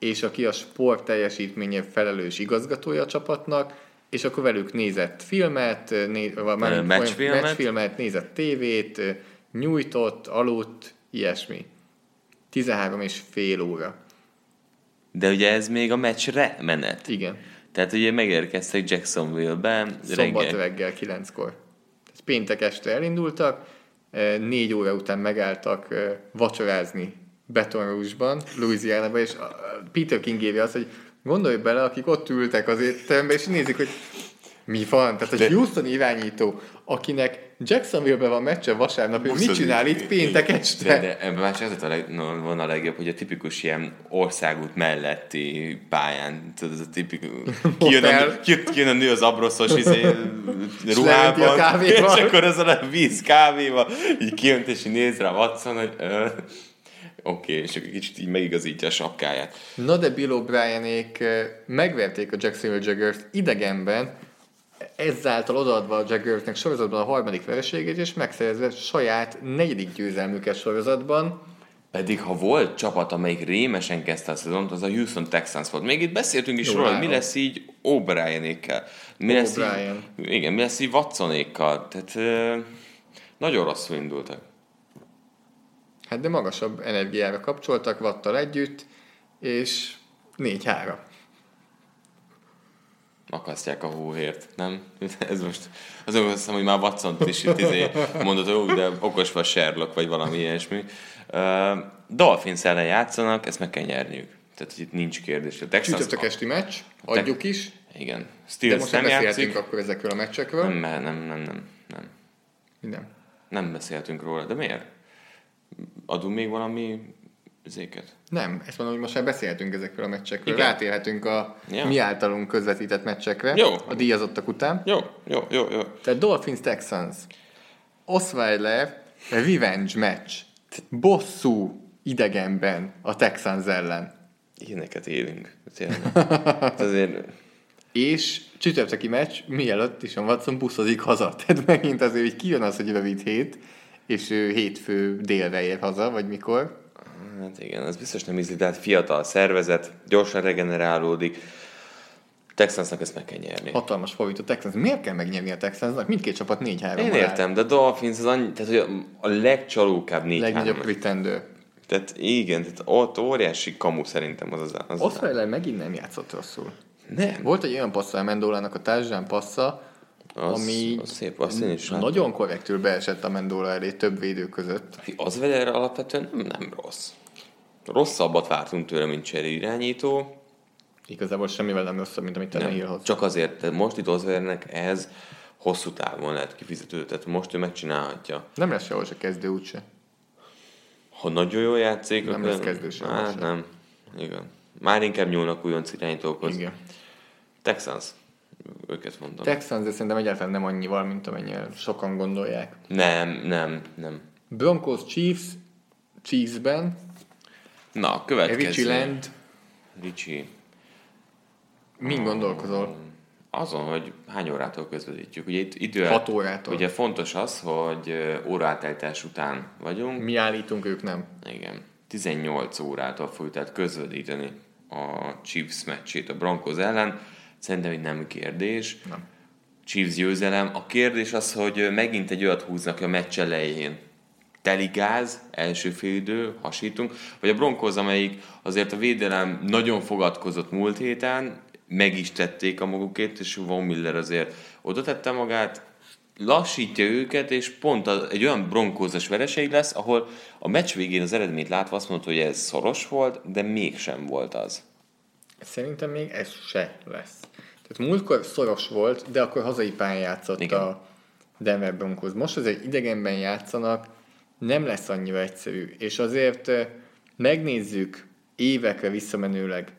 és aki a sport teljesítménye felelős igazgatója a csapatnak, és akkor velük nézett filmet, né, vagy meccsfilmet. meccsfilmet, nézett tévét, nyújtott, aludt, ilyesmi. 13 és fél óra. De ugye ez még a meccsre menet. Igen. Tehát ugye megérkeztek Jacksonville-be. Szombat reggel, reggel 9-kor. Tehát péntek este elindultak, négy óra után megálltak vacsorázni Baton Rouge-ban, Louisiana-ban, és Peter King írja azt, hogy Gondolj bele, akik ott ültek az étteremben, és nézik, hogy mi van. Tehát a Houston irányító, akinek Jacksonville-ben van meccse vasárnap, ő mit csinál itt péntek este? De, de ebben már az a leg, no, van a legjobb, hogy a tipikus ilyen országút melletti pályán, tudod, ez a tipikus, kijön a, kijön a nő az abroszos izé, ruhában, és akkor ez a víz kávéval, így kijönt, és így néz rá Watson, hogy Oké, okay, és akkor kicsit így megigazítja a sapkáját. Na de Bill O'Brienék megverték a Jacksonville Jaguars idegenben, ezáltal odaadva a Jaguarsnek sorozatban a harmadik vereségét, és megszerezve saját negyedik győzelmüket sorozatban. Pedig ha volt csapat, amelyik rémesen kezdte a szezont, az a Houston Texans volt. Még itt beszéltünk is róla, mi lesz így O'Brienékkel. Mi lesz így, igen, mi lesz így Watsonékkal. Tehát ö, nagyon rosszul indultak. Hát de magasabb energiára kapcsoltak Vattal együtt, és 4-3 akasztják a hóhért, nem? Ez most, azon hiszem, hogy már watson is itt izé mondott, hogy de okos vagy Sherlock, vagy valami ilyesmi. Uh, Dolphins ellen játszanak, ezt meg kell nyerniük. Tehát itt nincs kérdés. A Texans... Csütörtök esti meccs, adjuk is. Igen. Steelers De most nem, nem játszik. akkor ezekről a meccsekről. Nem, nem, nem, nem, nem. Nem. Nem beszéltünk róla, de miért? Adunk még valami zéket? Nem, ezt mondom, hogy most már beszélhetünk ezekről a meccsekről. Igen. Rátérhetünk a ja. mi általunk közvetített meccsekre. Jó. A díjazottak után. Jó, jó, jó, jó. Tehát Dolphins Texans. Osweiler revenge match. Bosszú idegenben a Texans ellen. Ilyeneket élünk. azért... És csütörtöki meccs, mielőtt is a Watson buszozik haza. Tehát megint azért, hogy kijön az, hogy rövid hét, és ő hétfő délre ér haza, vagy mikor Hát igen, ez biztos nem ízli, de hát fiatal szervezet, gyorsan regenerálódik. Texansnak ezt meg kell nyerni. Hatalmas favorit a Texans. Miért kell megnyerni a Texansnak? Mindkét csapat 4-3 Én értem, de Dolphins az annyi, tehát hogy a legcsalókább 4 Legnagyobb pretendő. Tehát igen, tehát ott óriási kamu szerintem az az. az Osweiler megint nem játszott rosszul. Nem. Volt egy olyan passza Mendólának a társadalmi passza, az, ami az szép, azt én is nagyon korrektül beesett a Mendola elé több védő között. Az vele alapvetően nem, nem rossz rosszabbat vártunk tőle, mint cseré irányító. Igazából semmivel nem rosszabb, mint amit nem, Hillhoz. Csak azért, most itt Ozvernek ez hosszú távon lehet kifizető, tehát most ő megcsinálhatja. Nem lesz sehol se kezdő úgyse. Ha nagyon jól játszik, nem lesz kezdő sehol hát, se. nem. Igen. Már inkább nyúlnak újonc irányítókhoz. Igen. Texans. Őket mondom. Texans, de szerintem egyáltalán nem annyival, mint amennyire sokan gondolják. Nem, nem, nem. Broncos Chiefs, Chiefsben Na, következő. Ricsi Land. Ricsi. Min gondolkozol? Azon, hogy hány órától közvetítjük. Ugye itt idő... 6 órától. Ugye fontos az, hogy órátejtás után vagyunk. Mi állítunk, ők nem. Igen. 18 órától fogjuk tehát közvetíteni a Chiefs meccsét a Broncos ellen. Szerintem egy nem kérdés. Nem. Chiefs győzelem. A kérdés az, hogy megint egy olyat húznak a meccs elején, teli gáz, első félidő, hasítunk, vagy a Broncos, amelyik azért a védelem nagyon fogadkozott múlt héten, meg is tették a magukét, és Von Miller azért oda tette magát, lassítja őket, és pont az, egy olyan bronkózas vereség lesz, ahol a meccs végén az eredményt látva azt mondta, hogy ez szoros volt, de mégsem volt az. Szerintem még ez se lesz. Tehát múltkor szoros volt, de akkor hazai pályán játszott Igen. a Denver Broncos. Most azért idegenben játszanak, nem lesz annyira egyszerű. És azért megnézzük évekre visszamenőleg,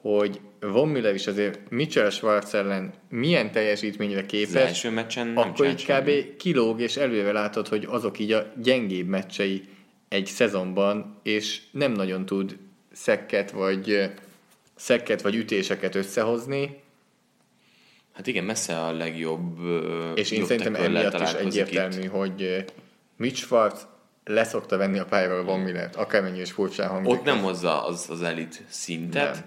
hogy Von Miller is azért Mitchell Schwarz ellen milyen teljesítményre képes, az első meccsen nem akkor így kb. kilóg, és előre látod, hogy azok így a gyengébb meccsei egy szezonban, és nem nagyon tud szekket vagy szekket vagy ütéseket összehozni. Hát igen, messze a legjobb És én szerintem emiatt is egyértelmű, itt. hogy Mitch Schwarz leszokta venni a pályáról Von Millert, akármennyi is furcsán hangzik. Ott nem hozza az, az elit szintet.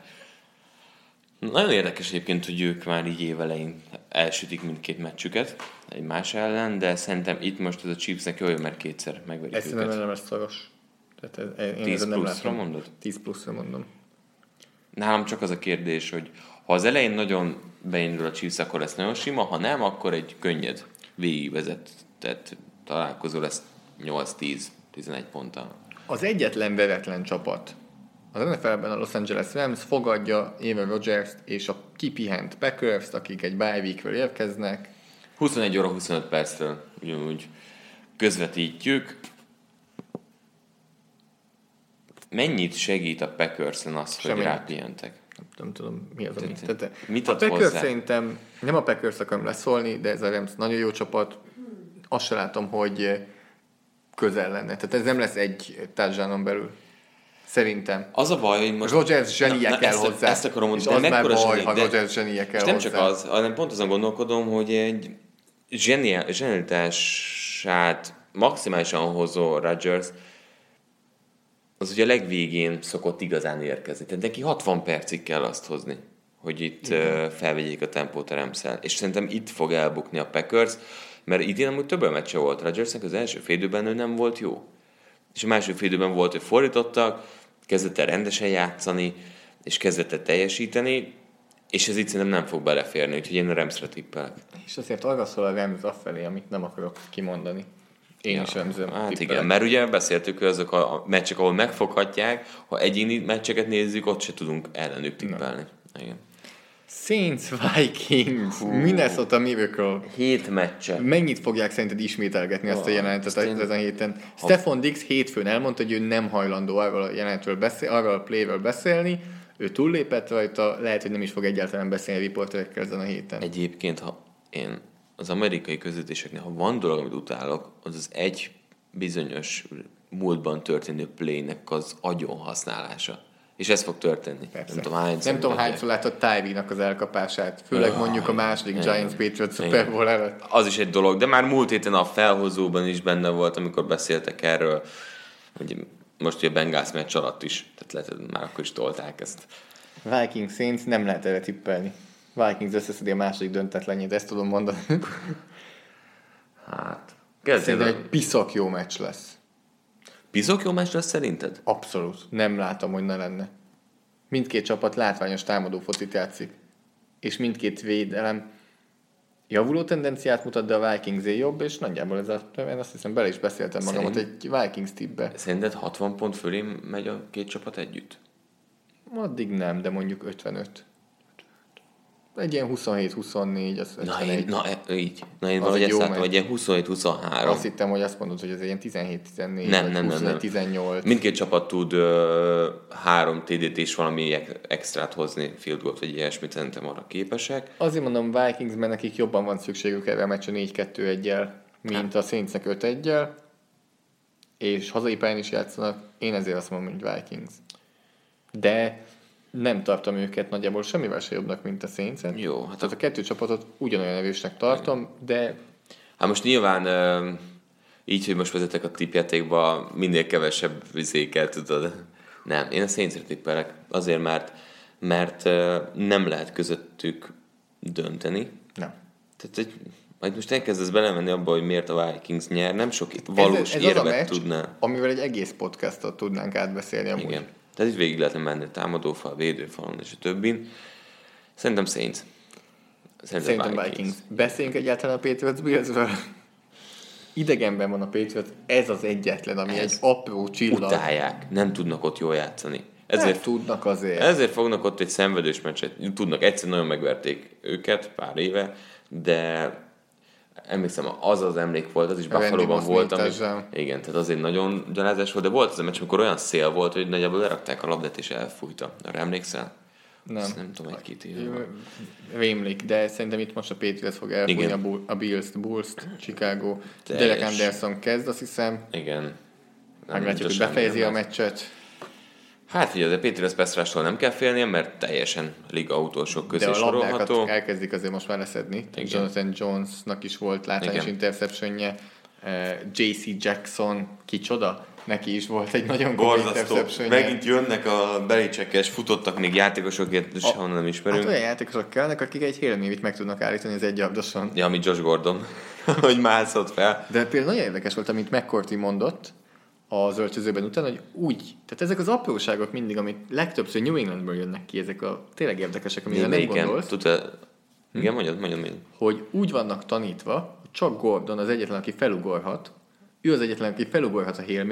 Nem. Nagyon érdekes egyébként, hogy ők már így évelején elsütik mindkét meccsüket más ellen, de szerintem itt most ez a Chiefsnek jó, mert kétszer megverik Ezt őket. nem lesz szoros. Tehát ez, én 10 nem pluszra látom. mondod? 10 pluszra mondom. Nálam csak az a kérdés, hogy ha az elején nagyon beindul a Chiefs, akkor lesz nagyon sima, ha nem, akkor egy könnyed végigvezetett találkozó lesz 8-10-11 ponttal. Az egyetlen veretlen csapat az NFL-ben a Los Angeles Rams fogadja Aaron rodgers és a kipihent packers akik egy bye week érkeznek. 21 óra 25 perctől ugyanúgy közvetítjük. Mennyit segít a packers az, hogy rápihentek? Nem tudom, mi az, amit... Tehát, mit a Packers hozzá? szerintem, nem a Packers akarom leszólni, de ez a Rams nagyon jó csapat. Azt se látom, hogy közel lenne. Tehát ez nem lesz egy társadalom belül. Szerintem. Az a baj, hogy most... Rogers zsenie na, na, kell ezt, hozzá. Ezt akarom mondani, de mekkora baj, zseni, ha Rogers zsenie kell nem hozzá. csak az, hanem pont azon gondolkodom, hogy egy zsenialitását maximálisan hozó Rodgers az ugye a legvégén szokott igazán érkezni. Tehát neki 60 percig kell azt hozni, hogy itt Igen. felvegyék a tempót a remszel. És szerintem itt fog elbukni a Packers, mert idén amúgy több meccse volt Rodgersnek, az első félidőben ő nem volt jó. És a második félidőben volt, hogy fordítottak, kezdett el rendesen játszani, és kezdett el teljesíteni, és ez itt szerintem nem fog beleférni, úgyhogy én a Remsre tippelek. És azért arra a Rems afelé, amit nem akarok kimondani. Én ja, is remzem. Hát tippelek. igen, mert ugye beszéltük, hogy azok a meccsek, ahol megfoghatják, ha egyéni meccseket nézzük, ott se tudunk ellenük tippelni. Igen. Saints Vikings, Hú. Minnesota Miracle. Hét meccse. Mennyit fogják szerinted ismételgetni oh, azt a jelentet ezen a héten? Ha... Stefan Dix hétfőn elmondta, hogy ő nem hajlandó arról a jelentről beszél, arról a playről beszélni, ő túllépett rajta, lehet, hogy nem is fog egyáltalán beszélni a riporterekkel ezen a héten. Egyébként, ha én az amerikai közvetéseknél, ha van dolog, amit utálok, az az egy bizonyos múltban történő playnek az agyon használása. És ez fog történni. Persze. Nem tudom, hány nem tudom hányszor látott Tyree-nak az elkapását, főleg oh, mondjuk a második igen. Giants Patriots Super Bowl előtt. Az is egy dolog, de már múlt héten a felhozóban is benne volt, amikor beszéltek erről, hogy most ugye a Bengals meccs alatt is, tehát lehet, már akkor is tolták ezt. Vikings Saints nem lehet erre tippelni. Vikings összeszedi a második döntetlenjét, ezt tudom mondani. hát, Szerintem egy piszok jó meccs lesz. Piszok jó meccs lesz szerinted? Abszolút. Nem látom, hogy ne lenne. Mindkét csapat látványos támadó focit játszik. És mindkét védelem javuló tendenciát mutat, de a Vikings jobb, és nagyjából ez a, én azt hiszem bele is beszéltem magamat Szerint... egy Vikings tippbe. Szerinted 60 pont fölé megy a két csapat együtt? Addig nem, de mondjuk 55. Egy ilyen 27-24, az na, én, na, e, így. Na, én valahogy ezt látom, hogy ilyen 27-23. Azt hittem, hogy azt mondod, hogy ez ilyen 17-14, nem, nem, nem, nem. 18 Mindkét csapat tud uh, három TD-t és valami extrát hozni, field goal vagy ilyesmit, szerintem arra képesek. Azért mondom Vikings, mert nekik jobban van szükségük erre a meccs 4-2-1-jel, mint hát. a Saintsnek 5-1-jel, és hazai pályán is játszanak. Én ezért azt mondom, hogy Vikings. De nem tartom őket nagyjából semmivel se jobbnak, mint a saints Jó. Hát Tehát a kettő csapatot ugyanolyan erősnek tartom, de... Hát most nyilván így, hogy most vezetek a tippjátékba, minél kevesebb vizéket tudod. Nem, én a saints tippelek. Azért, mert, mert nem lehet közöttük dönteni. Nem. Tehát egy, majd most elkezdesz belemenni abba, hogy miért a Vikings nyer, nem sok valós ez, ez érvet meccs, tudná. amivel egy egész podcastot tudnánk átbeszélni amúgy. Igen. Tehát itt végig lehetne menni a támadófal, védőfalon és a többin. Szerintem Saints. Szerintem, Szerintem Vikings. Vikings. Beszéljünk egyáltalán a Patriots Billsről. Idegenben van a Patriots, ez az egyetlen, ami ez egy apró csillag. Utálják, nem tudnak ott jól játszani. Ezért nem tudnak azért. Ezért fognak ott egy szenvedős meccset. Tudnak, egyszer nagyon megverték őket pár éve, de emlékszem, az az emlék volt, az is Buffalo-ban volt, ami, igen, tehát azért nagyon gyalázás volt, de volt az a meccs, amikor olyan szél volt, hogy nagyjából lerakták a labdát és elfújta. Arra emlékszel? Nem. Azt nem tudom, egy-két éve. Rémlik, de szerintem itt most a Patriots fog elfújni igen. a, a Bills-t, Bulls-t, Chicago. Derek Anderson kezd, azt hiszem. Igen. Meglátjuk, hogy befejezi a meccset. Hát ugye, de Péter Pesztrástól nem kell félnie, mert teljesen liga utolsók közé De a sorolható. elkezdik azért most már leszedni. Igen. Jonathan Jonesnak is volt látványos interceptionje. Eh, JC Jackson, kicsoda? Neki is volt egy nagyon komoly interception Megint jönnek a belicsekes, futottak még játékosokért, és honnan nem ismerünk. Hát olyan játékosok kellnek, akik egy hélmévit meg tudnak állítani az egyabdoson. Ja, ami Josh Gordon, hogy mászott fel. De például nagyon érdekes volt, amit McCourty mondott, az öltözőben utána, hogy úgy, tehát ezek az apróságok mindig, amit legtöbbször New Englandből jönnek ki, ezek a tényleg érdekesek, amire nem gondolsz. Tudta, igen, mondjad, mondjad, mondjad. Hogy úgy vannak tanítva, hogy csak Gordon az egyetlen, aki felugorhat, ő az egyetlen, aki felugorhat a Hail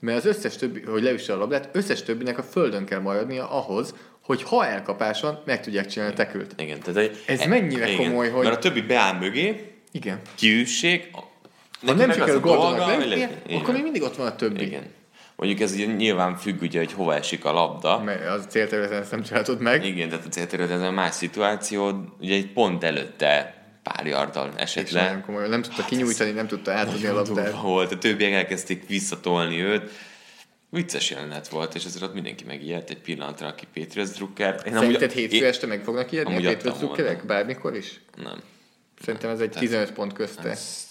mert az összes többi, hogy leüsse a labdát, összes többinek a földön kell maradnia ahhoz, hogy ha elkapáson meg tudják csinálni a tekült. Igen, tehát egy, Ez mennyire igen, komoly, hogy... Mert a többi beáll mögé, Igen. kiüssék, Ha nem sikerül a dolga, Gordonak hogy lennie, le- akkor még mindig ott van a többi. Igen. Mondjuk ez ugye nyilván függ ugye, hogy hova esik a labda. Mert az célterületen ezt nem csináltad meg. Igen, tehát a célterület ez a más szituáció, ugye egy pont előtte pár yardal esett le. nagyon komoly. Nem tudta kinyújtani, nem tudta átadni a labdát. volt, a többiek elkezdték visszatolni őt. Vicces jelenet volt, és ezért ott mindenki megijedt egy pillanatra, aki Patriots Drucker. Én Szerinted hétfő este meg fognak ijedni a Patriots drukkerek? Bármikor is? Nem. Szerintem ez egy 15 pont közte. Ez,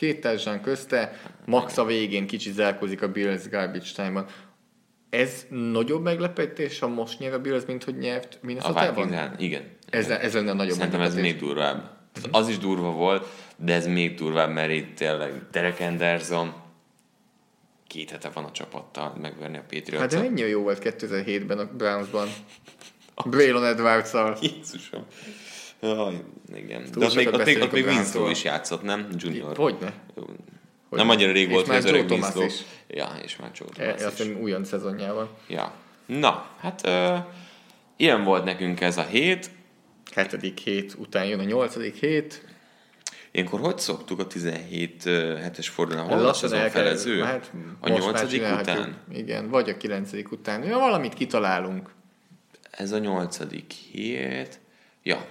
Két társadalom közte, max a végén kicsit zárkozik a Bills garbage time-ban. Ez nagyobb meglepetés, ha most nyer a Bills, mint hogy nyert a Minnesota-ban? Vikings igen. Ez, ez lenne a nagyobb Szerintem ez még durvább. Tehát Az is durva volt, de ez még durvább, mert itt tényleg Derek Anderson két hete van a csapattal megverni a Hát de mennyire jó volt 2007-ben a Brownsban. Braylon Edwards-szal. Jézusom. Jaj, igen. Túl De ott még, ott még, ott még Winslow is játszott, nem? Junior. Hogyne? Nem annyira rég volt, hogy az öreg Winslow. Ja, és már Joe E, Thomas azt is. hiszem újon szezonjában. Ja. Na, hát uh, ilyen volt nekünk ez a hét. Hetedik hét után jön a nyolcadik hét. Ilyenkor hogy szoktuk a 17 uh, hetes fordulón? Hol az a el kell- felező? hát a nyolcadik után? Igen, vagy a kilencedik után. Ja, valamit kitalálunk. Ez a nyolcadik hét. Ja,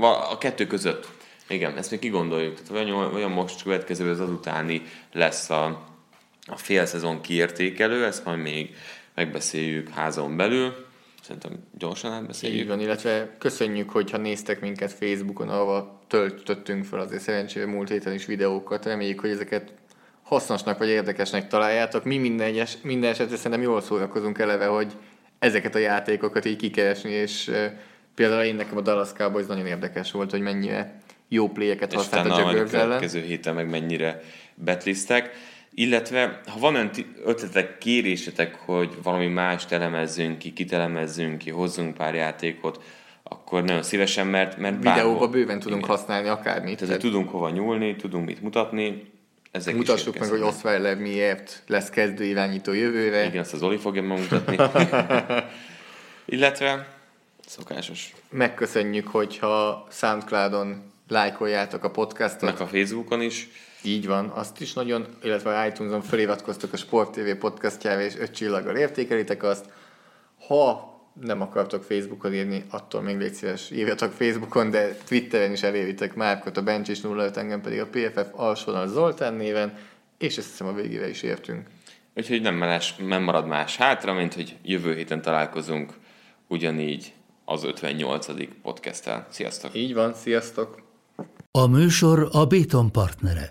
a kettő között. Igen, ezt még kigondoljuk. Tehát olyan, olyan most következő, az azutáni lesz a, a fél szezon kiértékelő, ezt majd még megbeszéljük házon belül. Szerintem gyorsan Így átbeszéljük. van, illetve köszönjük, hogyha néztek minket Facebookon, ahova töltöttünk fel azért szerencsére múlt héten is videókat. Reméljük, hogy ezeket hasznosnak vagy érdekesnek találjátok. Mi minden, egyes, minden esetre szerintem jól szórakozunk eleve, hogy ezeket a játékokat így kikeresni, és például én nekem a Dallas Cowboys nagyon érdekes volt, hogy mennyire jó pléjeket használt a Jaguars ellen. következő héten meg mennyire betlisztek. Illetve, ha van olyan ötletek, kérésetek, hogy valami mást elemezzünk ki, kitelemezzünk ki, hozzunk pár játékot, akkor nagyon szívesen, mert, mert Videóba bárhol- bőven tudunk Igen. használni akármit. Tehát tudunk hova nyúlni, tudunk mit mutatni. Ezek Mutassuk meg, hogy. Osweiler miért lesz kezdő irányító jövőre. Igen, ezt az Oli fogja megmutatni. Illetve szokásos. Megköszönjük, hogyha Soundcloudon lájkoljátok a podcastot. Meg a Facebookon is. Így van, azt is nagyon, illetve a iTunes-on feliratkoztok a Sport TV podcastjára, és öt csillaggal értékelitek azt. Ha nem akartok Facebookon írni, attól még légy szíves, írjatok Facebookon, de Twitteren is eléritek Márkot, a Bencsis 05, engem pedig a PFF alsónal Zoltán néven, és ezt hiszem a végére is értünk. Úgyhogy nem, más, nem marad más hátra, mint hogy jövő héten találkozunk ugyanígy az 58. podcasttel. Sziasztok! Így van, sziasztok! A műsor a Béton partnere.